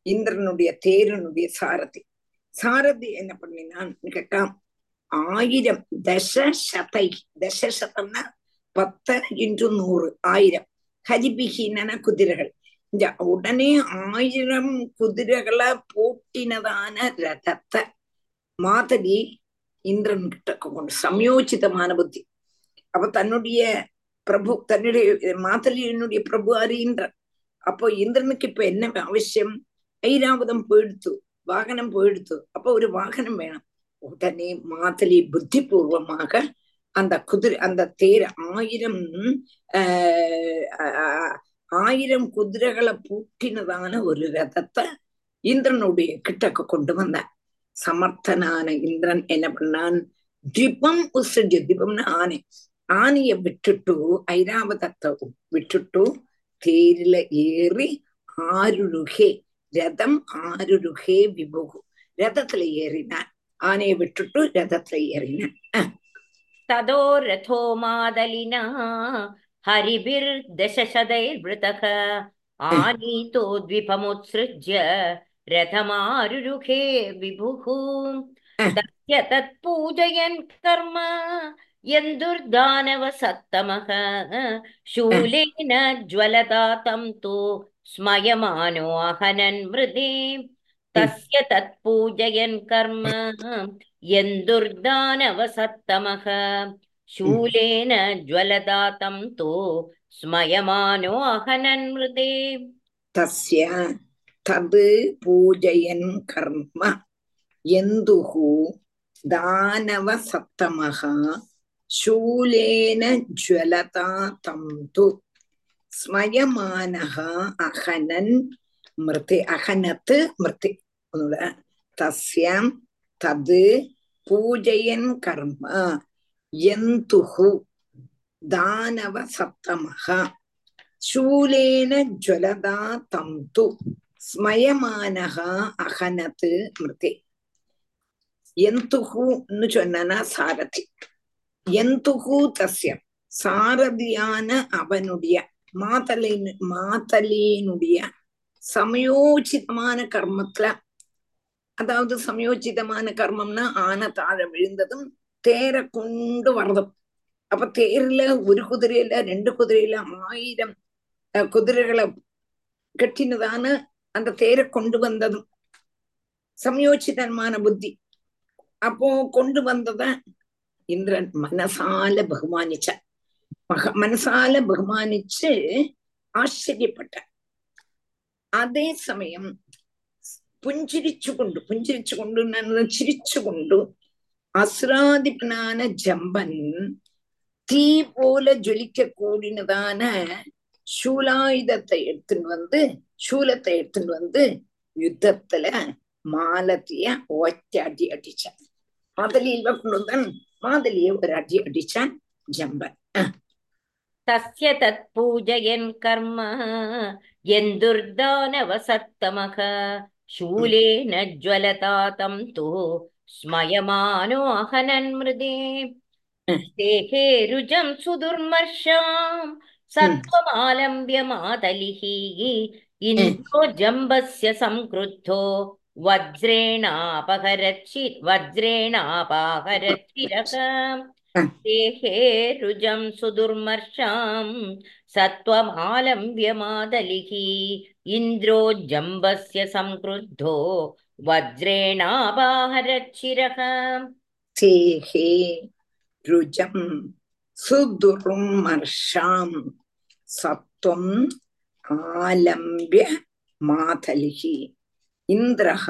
இந்திரனுடைய தேருனுடைய சாரதி. சாரதி என்ன பண்ணினான்னு கேட்டா ஆயிரம் தசசதை. தசசதம்னா தச பத்து இன்று நூறு ஆயிரம். ஹரிபிகின குதிரைகள். இந்த உடனே ஆயிரம் குதிரைகளை போட்டினதான ரதத்தை மாதிரி இந்திரன் கிட்ட கொண்டு சமயோச்சிதமான புத்தி. அப்ப தன்னுடைய பிரபு தன்னுடைய மாதலியினுடைய பிரபு அறிகின்றார். அப்போ இந்திரனுக்கு இப்ப என்ன அவசியம்? ஐராவதம் போயிடுத்து வாகனம் போயிடுத்து அப்போ ஒரு வாகனம் வேணும். உடனே மாத்தலி புத்தி பூர்வமாக அந்த குதிரை அந்த தேர் ஆயிரம் ஆஹ் ஆயிரம் குதிரைகளை பூட்டினதான ஒரு ரதத்தை இந்திரனுடைய கிட்டக்கு கொண்டு வந்தான் சமர்த்தனான இந்திரன் என்ன பண்ணான்? திபம் உசஜ திபம்னு ஆனை ಆನೆಯ ಬಿಟ್ಟಿಟ್ಟು ಐರಾವತತ್ವವು ಬಿಟ್ಟಿಟ್ಟು ತೇರಿಲ ಏರಿ ஆருருகே ரதம் ஆருருகே விபுகு. ரதத்துல ஏறினான். ஆனையை விட்டுட்டு ரதத்துல ஏறினான். ததோ ரதோ மாதலினா ஹரிபிர் தசசதைர் விருதக ஆனீதோ த்விபமுத்ஸ்ருஜ்ய ரதமாருருகே விபுகு. தத் பூஜயன் கர்ம यन्दुर्दानवसत्तमः शूलेन ज्वलता तं तु स्मयमानो अहनन् मृदे तस्य तत्पूजयन् कर्म यन्दुर्दानवसत्तमः शूलेन ज्वलता तं तु स्मयमानो अहनन् मृदे तस्य तद् पूजयन् कर्म यन्दुः दानवसप्तमः शूलेन ज्वलता तं तु स्मयमानः अहनन् मृति अहनत् मृति तस्य तद् पूजयन् कर्म यन्तुः दानवसप्तमः शूलेन ज्वलदा तं तु ஸ்மயமானக அகனத்து மிருதி எந்துகுன்னு சொன்னா சாரதி எந்துகு தசிய சாரதியான அவனுடைய மாதலின் மாதலியினுடைய சமயோச்சிதமான கர்மத்துல அதாவது சமயோச்சிதமான கர்மம்னா ஆன தாழ விழுந்ததும் தேரை கொண்டு வரதும். அப்ப தேர்ல ஒரு குதிரையில ரெண்டு குதிரையில ஆயிரம் குதிரைகளை கட்டினதான அந்த தேரை கொண்டு வந்ததும். சமயோச்சிதமான புத்தி. அப்போ கொண்டு வந்தத இந்திரன் மனசால பகுமானிச்ச மக മനസാല ബഹുമാനിച്ച് ആശ്ചര്യപ്പെട്ട അതേ സമയം പുഞ്ചിരിച്ചുകൊണ്ട് പുഞ്ചിരിച്ചുകൊണ്ട് ഞാൻ ചിരിച്ചുകൊണ്ട് അസ്രാദിപനാന ജമ്പൻ தீ போல ஜொலிக்க கூடினதான சூலாயுதத்தை எடுத்துட்டு வந்து சூலத்தை எடுத்துட்டு வந்து யுத்தத்துல மாலத்திய ஒற்ற அடி அடிச்சான் மாதலியில கொண்டு வந்தான் மாதலிய ஒரு அடி அடிச்சான் ஜம்பன் तस्य तत्पूजयन् कर्म यन्दुर्दानवसत्तमः शूलेन ज्वलता तं तु स्मयमानो अहनन्मृदे देहे रुजं सुदुर्मर्षां सत्त्वमालम्ब्य मातलिः इन्द्रो जम्बस्य संक्रुद्धो वज्रेणापहरचि वज्रेणापाहरचिरः देहे रुजं सुदुर्मर्षां सत्त्वमालम्ब्यमादलिः इन्द्रो जम्बस्य संक्रुद्धो वज्रेणापाहरचिरः देहे रुजं सुदुर्मर्षां सत्त्वम् आलम्ब्य मातलिः இந்திரஹ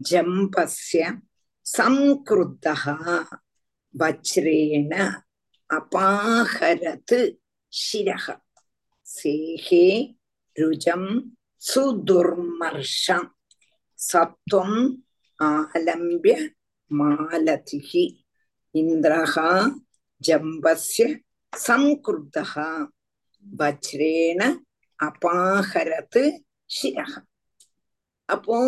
ஜம்பஸ்ய சம்கிருத்தः வஜ்ரேண அபாகரத்து சிரக சேகே ருஜம் சுதுர்மர்ஷம் சத்வம் ஆலம்பிய மாலதிகி இந்திரஹா ஜம்பஸ்ய சம்கிருத்தः வஜ்ரேண அபாகரத்து சிரக அப்போ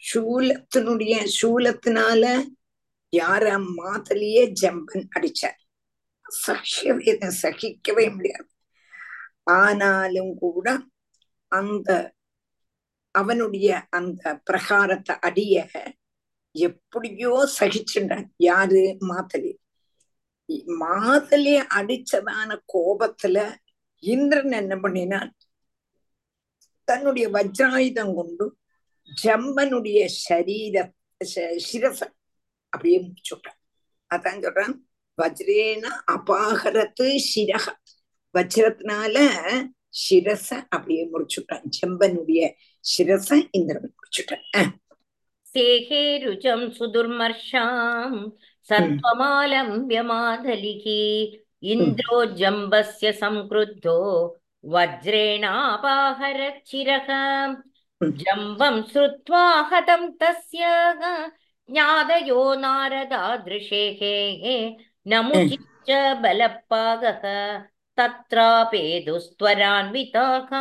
சூலத்தினுடைய சூலத்தினால யார மாதலியே ஜம்பன் அடிச்சார். சகிக்கவே சகிக்கவே முடியாது. ஆனாலும் கூட அந்த அவனுடைய அந்த பிரகாரத்தை அடிய எப்படியோ சகிச்சுட்டான். யாரு? மாதலி. மாதலி அடிச்சதான கோபத்துல இந்திரன் என்ன பண்ணினான்? தன்னுடைய வஜ்ராயுதம் கொண்டு ஜம்பனுடைய சரீர சிரச அப்படியே சொல்றான் அதான் சொல்றான் வஜ்ரேன அபாகரத்து சிரக வஜ்ரத்தினால சிரச அப்படியே முடிச்சுட்டான். ஜம்பனுடைய சிரச இந்திரன் முடிச்சுட்டான். சேகேருஜம் சுதுர்மர்ஷாம் சர்வமாலம்பிய மாதலிகி இந்திரோ ஜம்பஸ்ய சம்க்ருத்தோ வஜ்ரேணாபாகர சிரகம் जम्बं श्रुत्वा हतं तस्य ज्ञादयो नारदादृशेः नमुचिश्च बलपागः तत्रापेदुस्त्वरान्विताः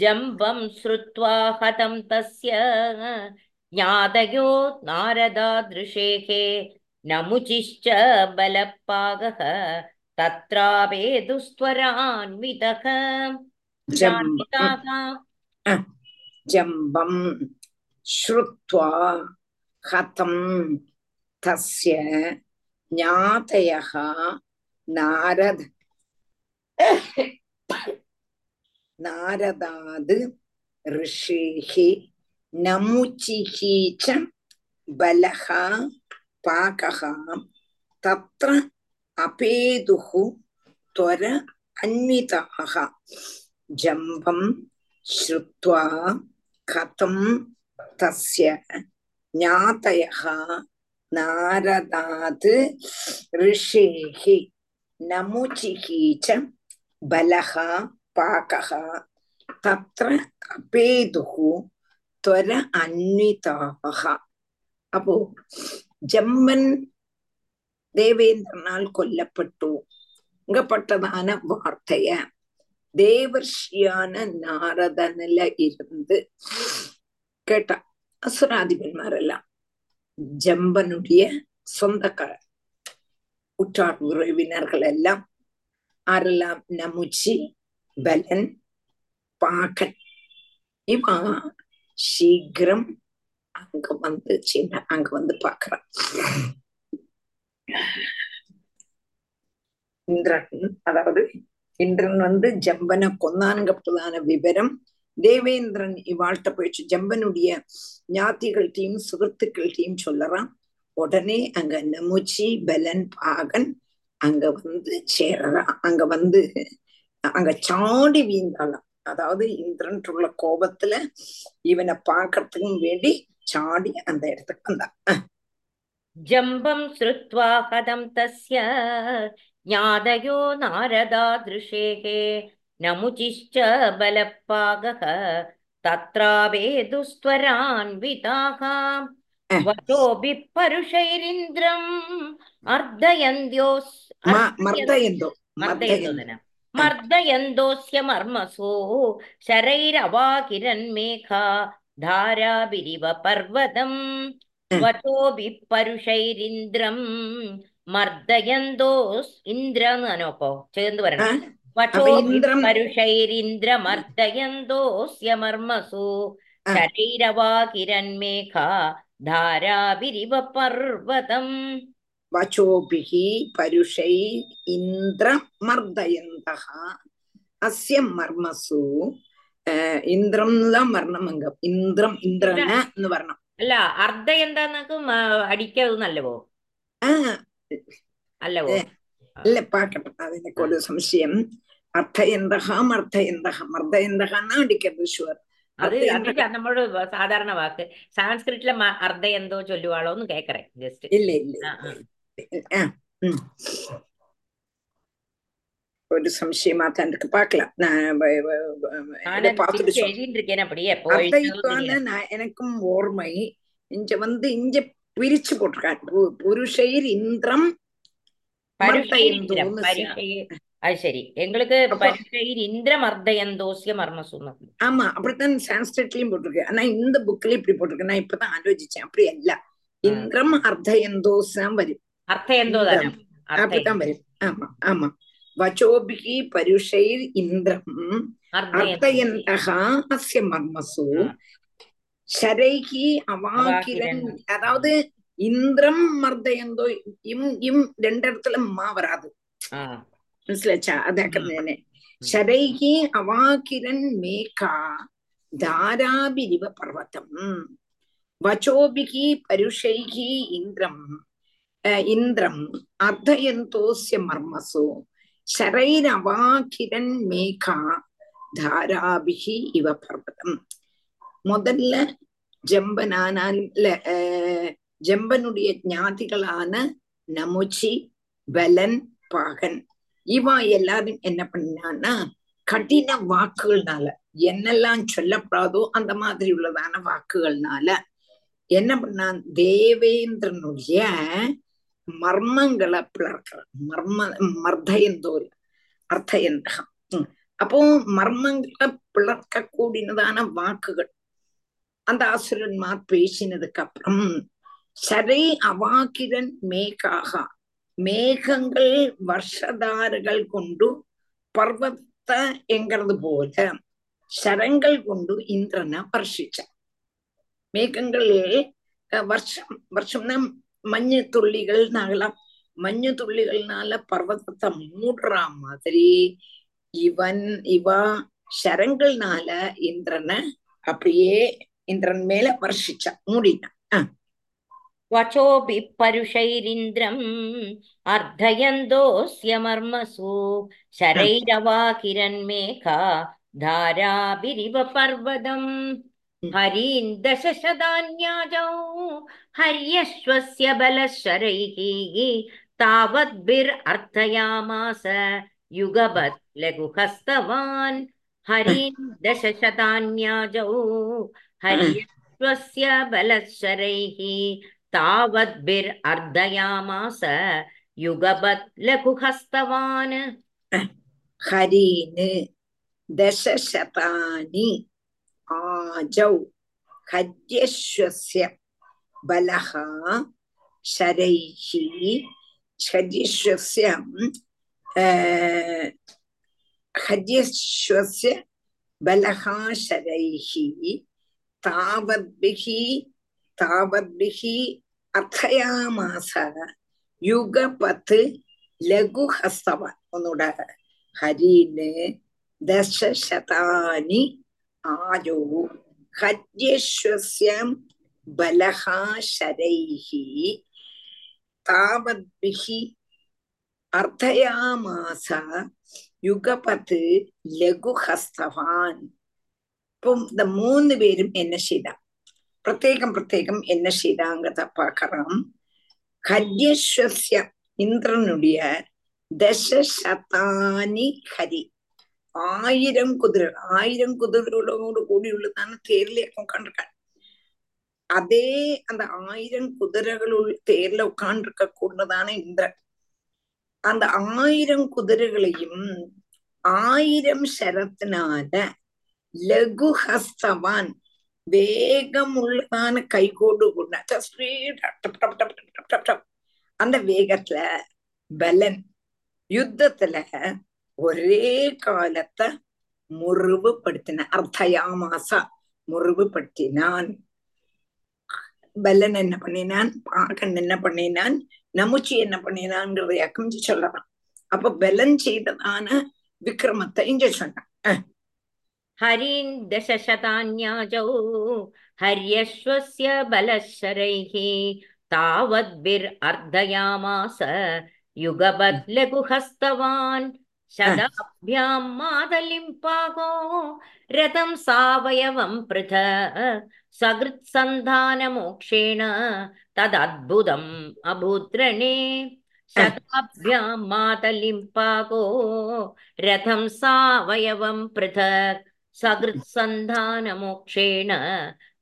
जम्बं श्रुत्वा हतं तस्य ज्ञादयो नारदादृशेः नमुचिश्च बलपागः तत्रापेदुस्त्वरान्वितः रान्विताः जम्बं श्रुत्वा हतं तस्य ज्ञातयः नारद नारदाद् ऋषेः नमुचिः च बलः पाकः तत्र अपेदुः त्वर अन्विताः जम्बं श्रुत्वा கதம் தஸ்ய ஞாத்தயா நாரதாது ரிஷேஹி நமுச்சிகீச்ச பலகா பாகா தத்ர அபேதுகு துவர அன்விதாக அப்போ ஜம்மன் தேவேந்திரனால் கொல்லப்பட்டு இங்கப்பட்டதான வார்த்தைய தேவர்ஷியான நாரதனில இருந்து கேட்டா அசுராதிபன்மாரெல்லாம் ஜம்பனுடைய சொந்தக்காரர் உற்றார் உறவினர்கள் எல்லாம் ஆரெல்லாம் நமுச்சி பலன் பாகன். இவன் சீக்கிரம் அங்க வந்து சின்ன அங்க வந்து பாக்குறான் இந்திரன் அதாவது இன்றன் வந்து ஜம்பனை கொன்னானுங்கப்பதான விவரம். தேவேந்திரன் இவாழ்த்த போயிடுச்சு ஜம்பனுடைய ஞாத்திகள்கிட்டையும் சுகத்துக்கள்கிட்டையும் சொல்லறான். உடனே அங்க நமுச்சி பலன் பாகன் அங்க வந்து சேரறான் அங்க வந்து அங்க சாடி வீந்தாளாம் அதாவது இந்திரன் உள்ள கோபத்துல இவனை பாக்கிறதுக்கும் வேண்டி சாடி அந்த இடத்துக்கு வந்தான். ஜம்பம் ஸ்ருத்வா ஹதம் தஸ்ய ज्ञादयो नारदादृशेः नमुचिश्च बलपागः तत्रावेदुस्त्वरान्विताः वचोभिः परुषैरिन्द्रम् अर्धयन्त्योस् मर्दयन्तो मर्दयन्तोऽस्य मर्मसो शरैरवाकिरन्मेघा धाराभिरिव पर्वतम् वचोभिः परुषैरिन्द्रम् മർദ്ദയന്തോസ് ഇന്ദ്ര എന്ന് തന്നെ അപ്പോ ചേർന്ന് പറയണം പരുഷൈരിന്ദ്രമർദ്ദയന്തോസ്യമർമ്മസു ശരൈരവാ കിരന്മേഘ ധാരാഭിരിവ പർവതം വചോഭിः പരുഷൈ ഇന്ദ്രമർദ്ദയന്തः അസ്യ മർമ്മസു ഇന്ദ്രം എന്നുള്ളതാണ് മരണം അംഗം ഇന്ദ്രം ഇന്ദ്രന് എന്ന് പറഞ്ഞു അല്ല അർദ്ധ എന്താന്നൊക്കെ അടിക്കാതെ നല്ലവോ அல்லவோ? இல்ல பாக்கட்டும் அது எனக்கு ஒரு சம்சயம். அர்த்த எந்தகம் அர்த்த எந்தகம். அர்த்த எந்தகம்னா அடிக்கிறது ஷுவர் அது நம்மளோட സാധാരണ വാക്ക് സാൻസ്ക്രിറ്റിലെ അർദ്ധ എന്തോ ചൊല്ലുവാളോ എന്ന് കേക്കറേ ജസ്റ്റ് ഇല്ല ഇല്ല ഒരു സംശയമാ തനിക്ക് പാക്കലാം എനിക്കും ഓർമ്മ இங்க வந்து இங்க பிരിച്ചു കൊടുക്കാറ് പുരുഷയിൽ ഇന്ദ്രം அது சரி. எங்களுக்கு பரிசையில் இந்திர மர்தயம் தோசிய மர்மசூன்னு ஆமா அப்படித்தான் சான்ஸ்கிரிட்லயும் போட்டிருக்கு. ஆனா இந்த புக்ல இப்படி போட்டிருக்கு. நான் இப்பதான் ஆலோசிச்சேன். அப்படி அல்ல. இந்திரம் அர்த்தயந்தோசாம் வரும். அர்த்தயந்தோ அப்படித்தான் வரும். ஆமா ஆமா. வச்சோபிகி பருஷைர் இந்திரம். அர்த்தயந்தகா அஸ்ய மர்மசு. ஆ. ശരൈഹി അവാകിരൻ അവാകിരൻ. അതായത് ഇന്ദ്രം മർദ്ദയന്തോ ഇം ഇം രണ്ടിടത്തിലും മാ വരാത് ആ മനസ്സിലാച്ചാ അതാക്കുന്നതിനെ ശരൈഹി അവാകിരൻ മേഘ ധാരാഭിരിവ പർവതം വചോഭിഹി പരുഷൈഹി ഇന്ദ്രം ആ, ഇന്ദ്രം അർദ്ധയന്തോസ്യ മർമ്മസു ശരൈരവാകിരൻ മേഘ ധാരാഭിഹി ഇവ പർവതം முதல்ல ஜம்பனானால அஹ், ஜம்பனுடைய ஞாதிகளான நமுச்சி பலன் பாகன். இவா எல்லாரும் என்ன பண்ணான்னா கடின வாக்குகள்னால என்னெல்லாம் சொல்லப்படாதோ அந்த மாதிரி உள்ளதான வாக்குகள்னால என்ன பண்ணான்? தேவேந்திரனுடைய மர்மங்களை பிளர்க்கிற மர்ம மர்தயந்தோல் அர்த்தயந்தகம். அப்போ மர்மங்களை பிளர்க்க கூடினதான வாக்குகள் அந்த அசுரன்மார் பேசினதுக்கு அப்புறம் சரை அவாகிரன் மேகாகா மேகங்கள் வருஷதாறுகள் கொண்டு பர்வத்தை எங்கிறது போல சரங்கள் கொண்டு இந்திரனை வர்ஷிச்ச. மேகங்கள் வருஷம் வருஷம்னா மஞ்சு துள்ளிகள் நாகலாம். மஞ்சு துள்ளிகள்னால பர்வதத்தை மூடுற மாதிரி இவன் இவா சரங்கள்னால இந்திரனை அப்படியே ഇന്ദ്രൻ മേലെ വർഷിച്ച മൂടിട്ട ആ വചോപി പരുഷൈരിന്ദ്രം അർദ്ധയന്തോസ്യ മർമ്മസു ശരൈരവാ കിരൺമേഘ ധാരാഭിരിവ പർവതം ഹരീൻ ദശശതാന്യാജൗ ഹര്യശ്വസ്യ ബലശരൈഹ താവദ്ഭിർ അർത്ഥയാമാസ യുഗപത് ലഘുഹസ്തവാൻ ഹരീൻ ദശശതാന്യാജൗ हर्यश्वस्य बलशरैः तावद्भिरर्धयामास युगपत् लघुहस्तवान् हरीन् दशशतानि आजौ हर्यश्वस्य बलः शरैः हर्यश्वस्य हर्यश्वस्य बलः शरैः தாவத்பிகி தாவத்பிகி அர்த்தயாமாச யுகபத் லகுஹஸ்தவ உன்னோட ஹரின்னு தசசதானி ஆயோ ஹஜ்யஸ்வசியம் பலகா ஷரைஹி தாவத்பிகி அர்த்தயாமாச யுகபத் லகுஹஸ்தவான் ഇപ്പം இந்த மூணு பேரும் என்ன செய்தா பிரத்யேகம் பிரத்யேகம் என்ன செய்தாங்கிறத பார்க்கலாம் ஹரியஸ்வஸ்ய இந்திரனுடைய தசசதானி ஹரி ஆயிரம் குதிரை ஆயிரம் குதிரைகளோடு கூடியுள்ளதான தேர்ல உட்காந்துருக்கான் அதே அந்த ஆயிரம் குதிரைகளுள் தேர்ல உட்கார்ந்துருக்க கூடதான இந்திரன் அந்த ஆயிரம் குதிரைகளையும் ஆயிரம் சரத்தினால லகுஹஸ்தவான். வேகம் உள்ளதான கைகோடு கொண்ட ஸ்பீட் அந்த வேகத்துல பலன். யுத்தத்துல ஒரே காலத்தை முறிவுபடுத்தின அர்த்தயாமாசா முறிவுபடுத்தினான். பலன் என்ன பண்ணினான்? பாகன் என்ன பண்ணினான்? நமுச்சி என்ன பண்ணினான்ங்கிறத அக்கமிச்சு சொல்லலாம். அப்ப பலன் செய்ததான விக்ரமத்தை இங்க சொன்னான். हरीन् दशशतान्याजौ हर्यश्वस्य बलशरैः तावद्भिरर्धयामास युगपत् लघुहस्तवान् शताभ्यां मातलिं पागो रथं सावयवं पृथ सकृत्सन्धानमोक्षेण तदद्भुतम् अभूद्रणे शताभ्यां मातलिं पागो रथं सावयवं पृथक् सकृत्सन्धानमोक्षेण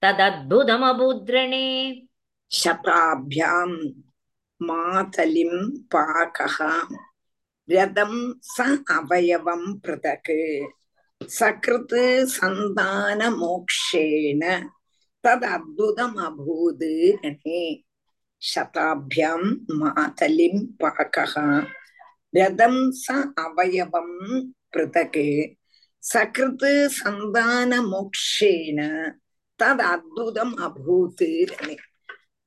तदद्भुतमभूद्रणे शताभ्यां मातलिं पाकः रथं स अवयवं पृथक् सकृत् सन्तानमोक्षेण तदद्भुतमभूत् ரணே शताभ्यां मातलिं पाकः रथं स अवयवं पृथक् சகிருத் சந்தான மோக்ஷேன தது அத்புதம் அபூத்து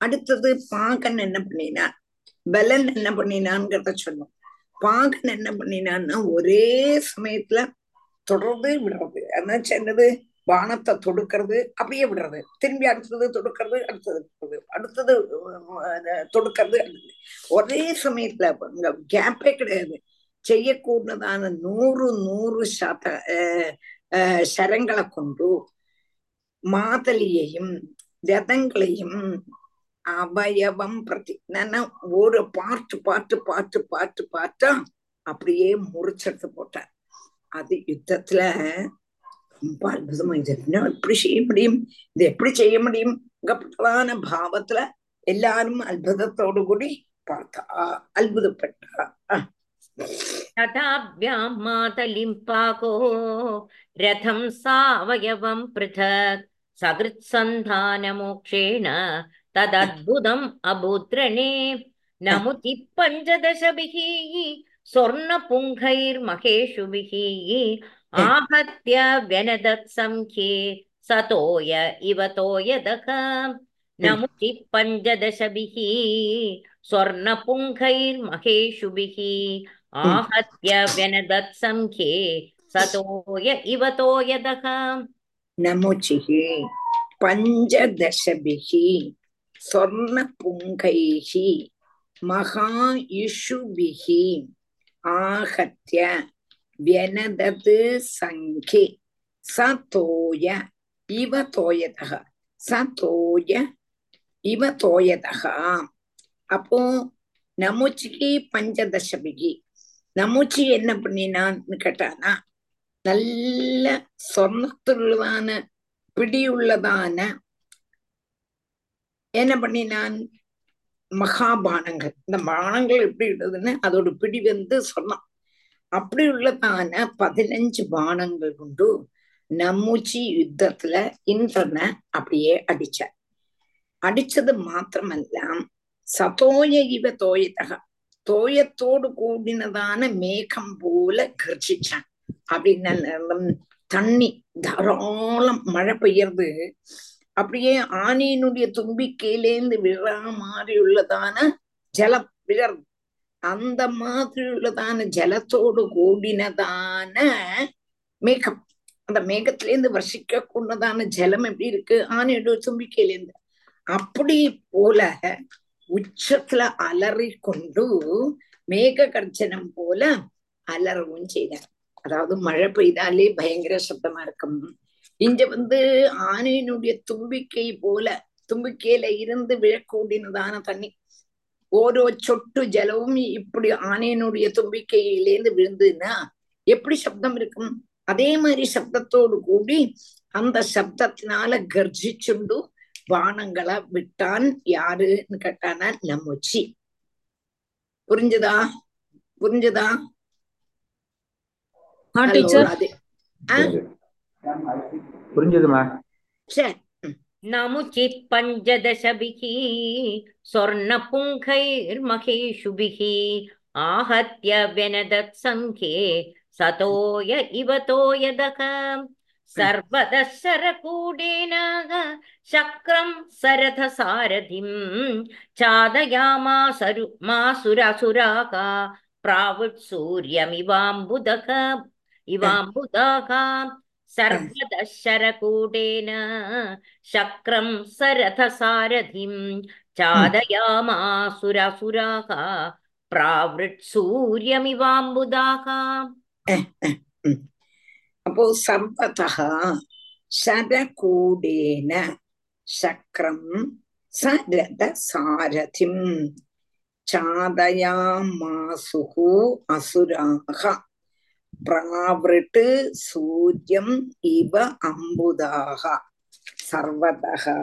அடுத்தது பாகன் என்ன பண்ணினார் பலன் என்ன பண்ணினான்ங்கிறத சொன்னோம் பாகன் என்ன பண்ணினான்னா ஒரே சமயத்துல தொடர்ந்து விடுறது அதனால என்னது பானத்தை தொடுக்கிறது அப்படியே விடுறது திரும்பி அடுத்தது தொடுக்கிறது அடுத்தது அடுத்தது தொடுக்கிறது ஒரே சமயத்துல கேப்பே கிடையாது செய்யக்கூடதான நூறு நூறு சத சரங்களை கொண்டு மாதலியையும் ரதங்களையும் அவயவம் பிரதி ஒரு பாட்டு பாட்டு பாட்டு பாட்டு பாட்டா அப்படியே முறிச்செடுத்து போட்டார். அது யுத்தத்துல ரொம்ப அற்புதமா இது என்ன எப்படி செய்ய முடியும்? இது எப்படி செய்ய முடியும்? பிரதான பாவத்துல எல்லாரும் அற்புதத்தோடு கூடி பார்த்தா அற்புதப்பட்டா. तथाभ्यां मातलिं रथं सावयवं पृथक्, सकृत्सन्धानमोक्षेण तदद्भुतम् अभूद्रणे। नमुति पञ्चदशभिः स्वर्णपुङ्खैर्महेषुभिः आहत्य व्यनदत्सङ्ख्ये सतोय इव तोयदः नमुति पञ्चदशभिः आहत्य व्यनदत्सङ्ख्ये सतोय इव तोयदः नमुचिः पञ्चदशभिः स्वर्णपुङ्खैः महायुषुभिः आहत्य व्यनदत् सङ्ख्ये सतोय இவ தோயதக ச தோய இவ தோயதக அப்போ நமுச்சிக்கு பஞ்சதசபிகி நமுச்சி என்ன பண்ணினான்னு கேட்டானா நல்ல சொர்ணத்துள்ளதான பிடியுள்ளதான என்ன பண்ணினான்? மகாபானங்கள். இந்த பானங்கள் எப்படி உள்ளதுன்னு அதோட பிடி வந்து சொன்னான். அப்படி உள்ளதான பதினஞ்சு பானங்கள் கொண்டு நம்மூச்சி யுத்தத்துல இந்திரனை அப்படியே அடிச்சார். அடிச்சது மாத்திரமல்ல சதோய இவ தோயதக. தோயத்தோடு கூடினதான மேகம் போல கர்ஜிச்சான். அப்படின்னு தண்ணி தாராளம் மழை பெய்யறது. அப்படியே ஆனையினுடைய தும்பிக்கையிலேந்து விழா மாதிரி உள்ளதான ஜலம் விழறது. அந்த மாதிரி உள்ளதான ஜலத்தோடு கூடினதான மேகம். அந்த மேகத்திலேருந்து வர்ஷிக்க கொண்டதான ஜலம் எப்படி இருக்கு? ஆணையோட தும்பிக்கையிலேருந்து அப்படி போல உச்சத்துல அலறி கொண்டு மேக கர்ஜனம் போல அலறவும் செய்தார். அதாவது மழை பெய்தாலே பயங்கர சப்தமா இருக்கும். இங்க வந்து ஆனையினுடைய தும்பிக்கை போல தும்பிக்கையில இருந்து விழக்கூடினதான தண்ணி. ஓரோ சொட்டு ஜலமும் இப்படி ஆனையினுடைய தும்பிக்கையிலேருந்து விழுந்துன்னா எப்படி சப்தம் இருக்கும்? அதே மாதிரி சப்தத்தோடு கூடி அந்த சப்தத்தினால கர்ஜிச்சுண்டு பானங்களை விட்டான் யாருன்னு கேட்டானா நம்மொச்சி புரிஞ்சுதா புரிஞ்சுதா ஆ ஹலோ டீச்சர் அது ஆ புரிஞ்சுதுமா சரி नमुचित् पञ्चदशभिः स्वर्णपुङ्खैर्महेषुभिः आहत्य व्यनदत् सङ्ख्ये सतोय इव तोयदः सर्वतः शरकूडेन शक्रं सरथसारथिं चादयामासरु मासुरसुराका प्रावुट्सूर्यमिवाम्बुदक इवाम्बुदाः सर्वतः शरकूटेन शक्रं सरथसारथिं चादयामासुरसुराः प्रावृट्सूर्यमिवाम्बुदाः அப்போ சம்பதா சரகூடேன சக்கரம் சரத சாரதிம் சாதயாமாசுகு அசுராக பிராவிட்டு சூரியம் இவ அம்புதாக சர்வதா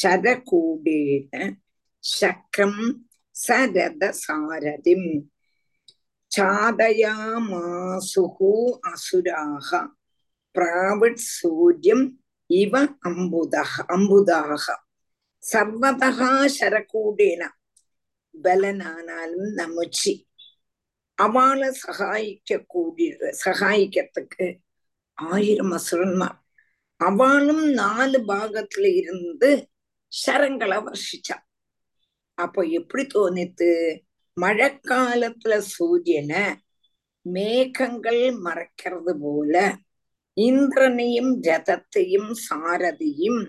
சரகூடேன சக்கரம் சரத சாரதிம் சாதயாமாசுகு அசுராக பிராவிட் சூரியம் இவ அம்புதக அம்புதாக சர்வதகா சரக்கூடேன பலனானாலும் நமுச்சி அவளை சகாயிக்க கூடிய சகாயிக்கிறதுக்கு ஆயிரம் அசுரன்மார் அவளும் நாலு பாகத்துல இருந்து சரங்களை வர்ஷிச்சா அப்ப எப்படி தோணித்து மழைக்காலத்துல சூரியனை மேகங்கள் மறைக்கிறது போல இந்திரனையும் ரதத்தையும் சாரதியும்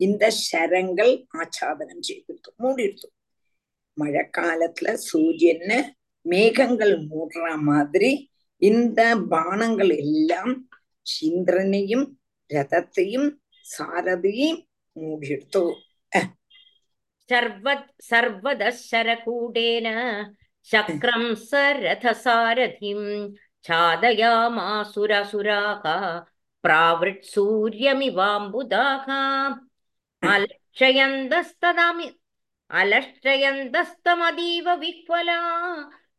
இந்த சரங்கள் ஆச்சாதனம் செய்திருத்து மூடிடுத்து. மழைக்காலத்துல சூரியனை மேகங்கள் மூடுற மாதிரி இந்த பானங்கள் எல்லாம் இந்திரனையும் ரதத்தையும் சாரதியும் மூடிடுத்து. सर्व सर्वदः शरकूटेन शक्रं सरथसारथिं छादयामासुरसुराः प्रावृट्सूर्यमिवाम्बुदाः अलक्षयन्तस्तदामि अलक्षयन्तस्तमदीव विह्वला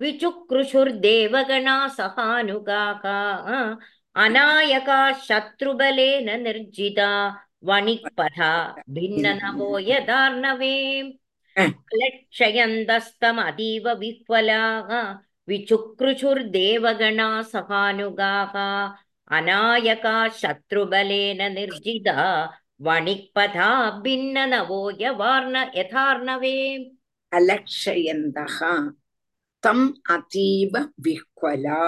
विचुक्रुषुर्देवगणा सहानुगाः अनायका शत्रुबलेन निर्जिता वणिक्पथा भिन्ननवो यदार्णवे लक्षयन्तस्तमतीव विह्वलाः विचुक्रुषुर्देवगणा सहानुगाः अनायका शत्रुबलेन निर्जिता वणिक्पथा भिन्ननवो यवार्ण यथार्णवे अलक्षयन्तः तम् अतीव विह्वला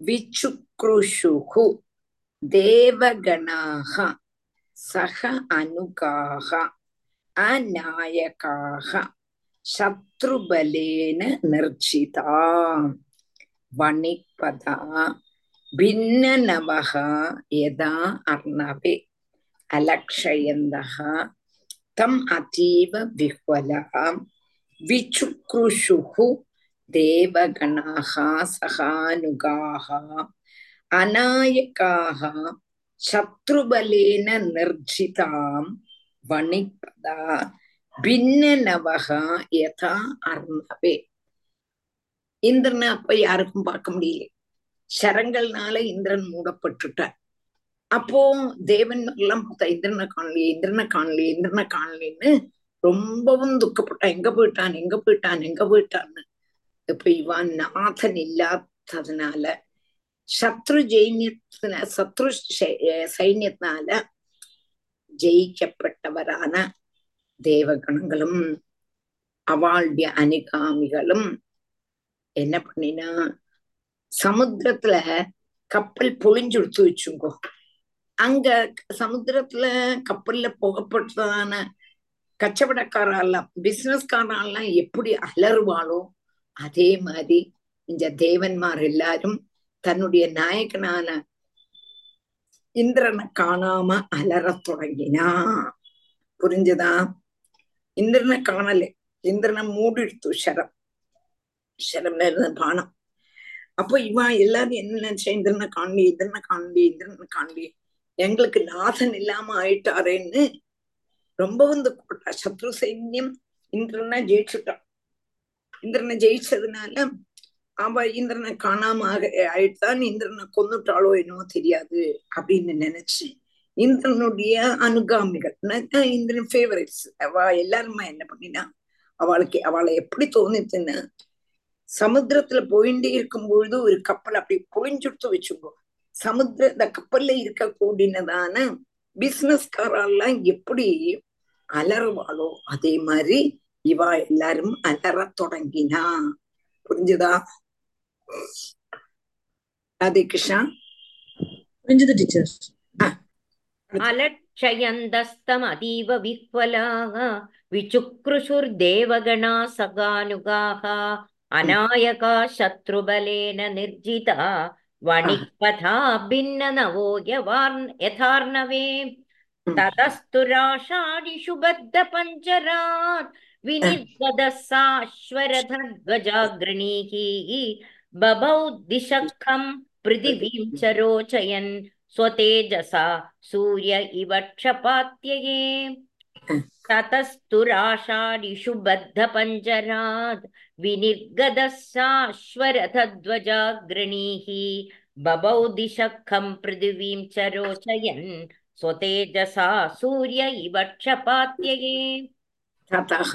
विचुक्रुषुः देवगणाः சக அனுகாக அநாயகாக சத்ருபலேன நிர்ஜிதா வணிக்பதா भिन्ननवः यदा अर्णवे अलक्षयन्तः तम् अतीव विह्वलः विचुक्रुषुः देवगणाः सहानुगाः अनायकाः சத்ருபலேன நிர்ஜிதாம் வணிப்பதா. பின்ன பின்னவகா யதா அர்ணவே. இந்திரனை அப்ப யாருக்கும் பார்க்க முடியல. சரங்கள்னால இந்திரன் மூடப்பட்டுட்டார். அப்போ தேவன் பார்த்தா இந்திரனை காணலி இந்திரனை காணலி இந்திரனை காணலின்னு ரொம்பவும் துக்கப்பட்டான் எங்க போயிட்டான் எங்க போயிட்டான் எங்க போயிட்டான்னு. இப்ப இவன் நாதன் இல்லாததுனால சத்ரு ஜெயினியத்தின சத்ரு சைன்யத்தினால ஜெயிக்கப்பட்டவரான தேவகணங்களும் அவளுடைய அனுகாமிகளும் என்ன பண்ணினா சமுத்திரத்துல கப்பல் பொழிஞ்சு எடுத்து வச்சுங்கோ அங்க சமுத்திரத்துல கப்பல்ல புகப்பட்டதான கச்சவடக்காரெல்லாம் பிசினஸ்காரெல்லாம் எப்படி அலறுவாளோ அதே மாதிரி இந்த தேவன்மார் எல்லாரும் தன்னுடைய நாயகனான இந்திரனை காணாம அலறத் தொடங்கினா. புரிஞ்சுதா? இந்திரனை காணல. இந்திரனை மூடிடுத்து ஷரம். ஷரம் பானம். அப்போ இவன் எல்லாரும் என்ன நினைச்சா? இந்திரனை காணலி இந்திரனை காணலி இந்திரனை காணலி எங்களுக்கு நாதன் இல்லாம ஆயிட்டாரேன்னு ரொம்ப வந்து சத்ரு சைன்யம் இந்திரனை ஜெயிச்சுட்டான் இந்திரனை ஜெயிச்சதுனால அவ இந்திரனை காணாம ஆயிட்டான். இந்திரனை கொன்னுட்டாளோ என்னவோ தெரியாது அப்படின்னு நினைச்சு இந்திரனுடைய அனுகாமிகள் இந்திரன் ஃபேவரட்ஸ் அவ எல்லாருமே என்ன பண்ணினா அவளுக்கு அவளை எப்படி தோணிச்சுன்னு சமுத்திரத்துல போயிட்டே இருக்கும் பொழுது ஒரு கப்பல் அப்படி பொழிஞ்சுடுத்து வச்சுக்கோ சமுத்திர இந்த கப்பல்ல இருக்க கூடினதான பிசினஸ்காரெல்லாம் எப்படி அலறுவாளோ அதே மாதிரி இவா எல்லாரும் அலற தொடங்கினா. புரிஞ்சுதா? ராதே கிருஷ்ணா புரிஞ்சுது டீச்சர் अलक्षयन्तस्तमतीव विह्वलाः विचुक्रुषुर्देवगणा सगानुगाः अनायका शत्रुबलेन निर्जिता वणिक्पथा भिन्ननवो यवार् यथार्णवे ततस्तुराषाढिषु बद्धपञ्जरात् विनिर्गतः साश्वरथध्वजाग्रणीः बभौ दिशखम् पृथिवीं च रोचयन् स्वतेजसा सूर्य इव क्षपात्यये ततस्तुराषाढिषु बद्धपञ्जरात् विनिर्गतः साश्वरथध्वजाग्रणीः बभौ दिशखं पृथिवीं च रोचयन् स्वतेजसा सूर्य इव क्षपात्यये ततः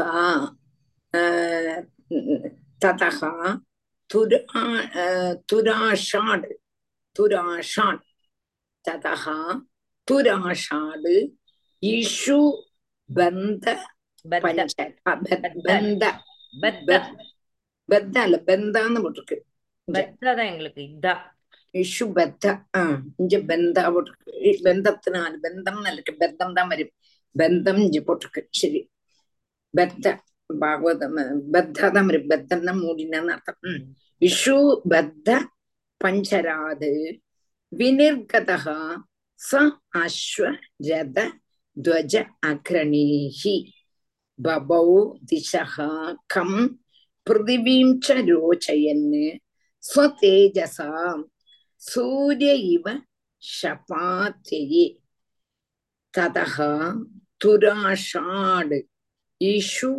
ततः തുരാഷാട്. തുരാഷാട്. തഥ തുരാഷാട് ഇഷു ബന്ധ ബന്ധ. ബദ്ധ അല്ല ബന്ധാന്ന് போட்டிருக்கு ബന്ധത്തിനാണ്. ബന്ധം എന്നല്ല ബന്ധം തന്നെ വരും. ബന്ധം ഇഞ്ച പോട്ടിருக்கு ശരി. ബദ്ധ. பாகவதம் பத்ததம் பத்தம்னா மூடினு அர்த்தம். விஷு பத்த பஞ்சராது வினிர்கதா ச அஸ்வ ரத துவஜ அக்ரணீஹி பபௌ திசகா கம் பிருத்திவீம் ச ரோச்சயன் ஸ்வதேஜசாம் சூரிய இவ ஷபாத்தியே ததகா துராஷாடு இஷு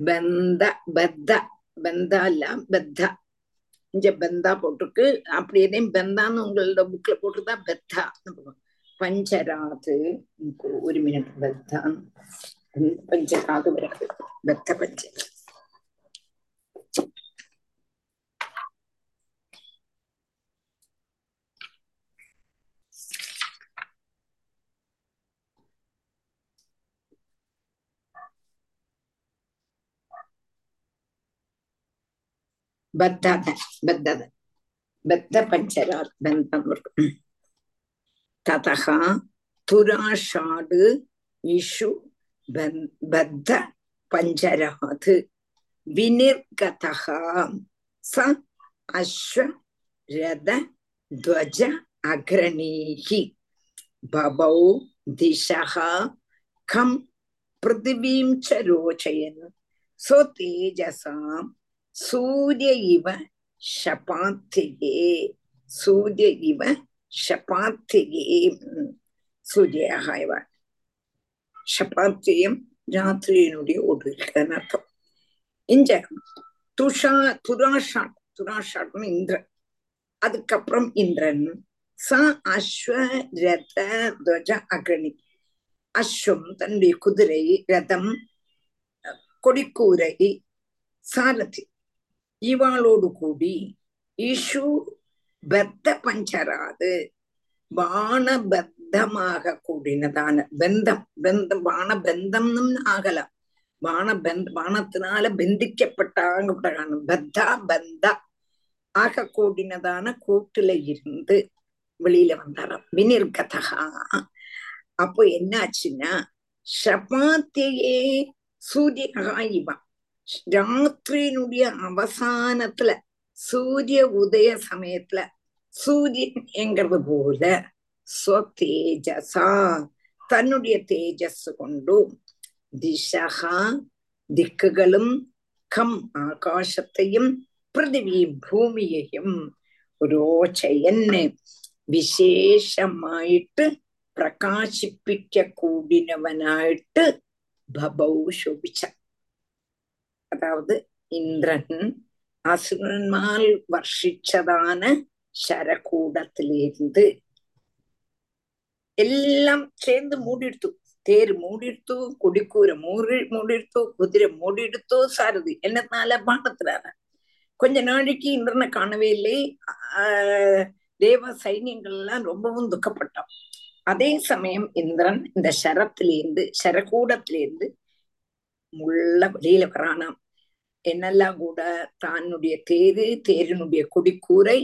பந்த பத்த பந்தா இல்லாம் பெத்தா. இங்க பெந்தா போட்டிருக்கு. அப்படி எதையும் பெந்தான்னு உங்களோட புக்ல போட்டிருந்தா பெத்தா. பஞ்சராது. ஒரு மினிட் பெத்தான் பஞ்சராது வராது. பெத்த பஞ்சராது பத்தத பத்தத. பத்த பஞ்சராத்மன் ததகா துராஷாடு இஷு பத்த பஞ்சராது. வினிர்கதகா ச அஸ்வ ரத துவஜ அக்ரணீஹி பபௌ திசகா கம் பிருத்திவீம் ச ரோச்சயன் சோ சூரிய இவ ஷபாத்தியே சூரிய இவ ஷபாத்தியே சூரியக இவ. ஷபாத்தியம் രാത്രിയിനുടേ ഒടുവിൽ അർത്ഥം ഇഞ്ച துஷா துராஷாட் துராஷாட்னு இந்திரன். அதுக்கப்புறம் இந்திரன். ச அஸ்வரத துவஜ அக்ரணி அஸ்வம் தன்னுடைய குதிரை ரதம் கொடிக்கூரை சாரதி. இவாளோடு கூடி இஷு பத்த பஞ்சராது. பானபத்தமாக கூடினதான பந்தம். பந்தம் பானபந்தம்னு ஆகலாம் பான பந்த பானத்தினால பந்திக்கப்பட்டாங்க பத்தா பந்தா ஆக கூடினதான கூட்டுல இருந்து வெளியில வந்தாராம். வினிர்கதகா அப்போ என்னாச்சுன்னா சபாத்தியே சூரியகா இவன் ராத்திரியினுடைய அவசானத்துல சூரிய உதய சமயத்துல சூரியன் என்கிறது போல ஸ்வதேஜசா தன்னுடைய தேஜஸ் கொண்டு திசகா திக்குகளும் கம் ஆகாசத்தையும் பிருத்திவியும் ഭൂമിയെയും രോചയന് വിശേഷമായിട്ട് പ്രകാശിപ്പിക്ക കൂടിനവനായിട്ട് ബബൗ ശോഭിച്ച அதாவது இந்திரன் அசுரன்மால் வர்ஷிச்சதான சரக்கூடத்திலிருந்து எல்லாம் சேர்ந்து மூடிடுத்து தேர் மூடிடுத்து குடிக்கூரை மூடி மூடிடுத்து குதிரை மூடிடுத்தோ சாரதி என்னத்தினால பாண்டத்தினால கொஞ்ச நாளைக்கு இந்திரனை காணவே இல்லை. தேவ சைன்யங்கள்லாம் ரொம்பவும் துக்கப்பட்டோம் அதே சமயம் இந்திரன் இந்த சரத்திலேருந்து சரக்கூடத்திலேருந்து முள்ள வெளியில வரானாம். என்னெல்லாம் கூட தன்னுடைய தேரு தேரினுடைய கொடிக்கூரை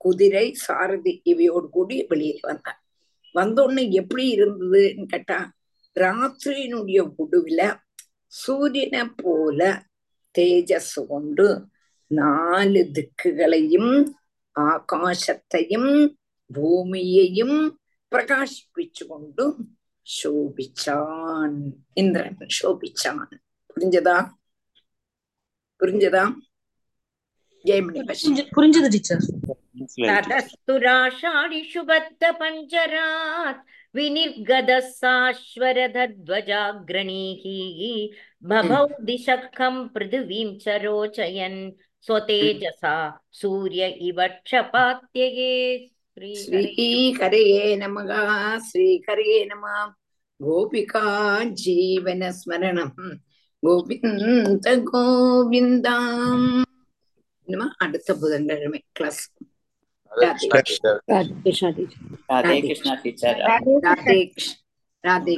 குதிரை சாரதி இவையோடு கூடி வெளியில வந்தான் வந்தோடனே எப்படி இருந்ததுன்னு கேட்டா ராத்திரியினுடைய உடுவில சூரியனை போல தேஜஸ் கொண்டு നാല് ദിക്കുകളെയും ആകാശത്തെയും ഭൂമിയെയും പ്രകാശിപ്പിച്ചുകൊണ്ട് ശോഭിച്ചാൻ ഇന്ദ്രൻ ശോഭിച്ചാൻ പുരിഞ്ചതാ புரிஞ்சதா புரிஞ்சது டீச்சர் ततस्तुराषाढि शुभत्तपञ्जरात् विनिर्गतः साश्वरधध्वजाग्रणीः बभौ दिशखं पृथिवीं च रोचयन् स्वतेजसा सूर्य इव क्षपात्यये श्रीहरये नमः श्रीहरये नमः गोपिका जीवनस्मरणम् கோவிந்த கோவிந்தாம் அடுத்த புதன்கிழமை. Class Radhe Krishna teacher Radhe Radhe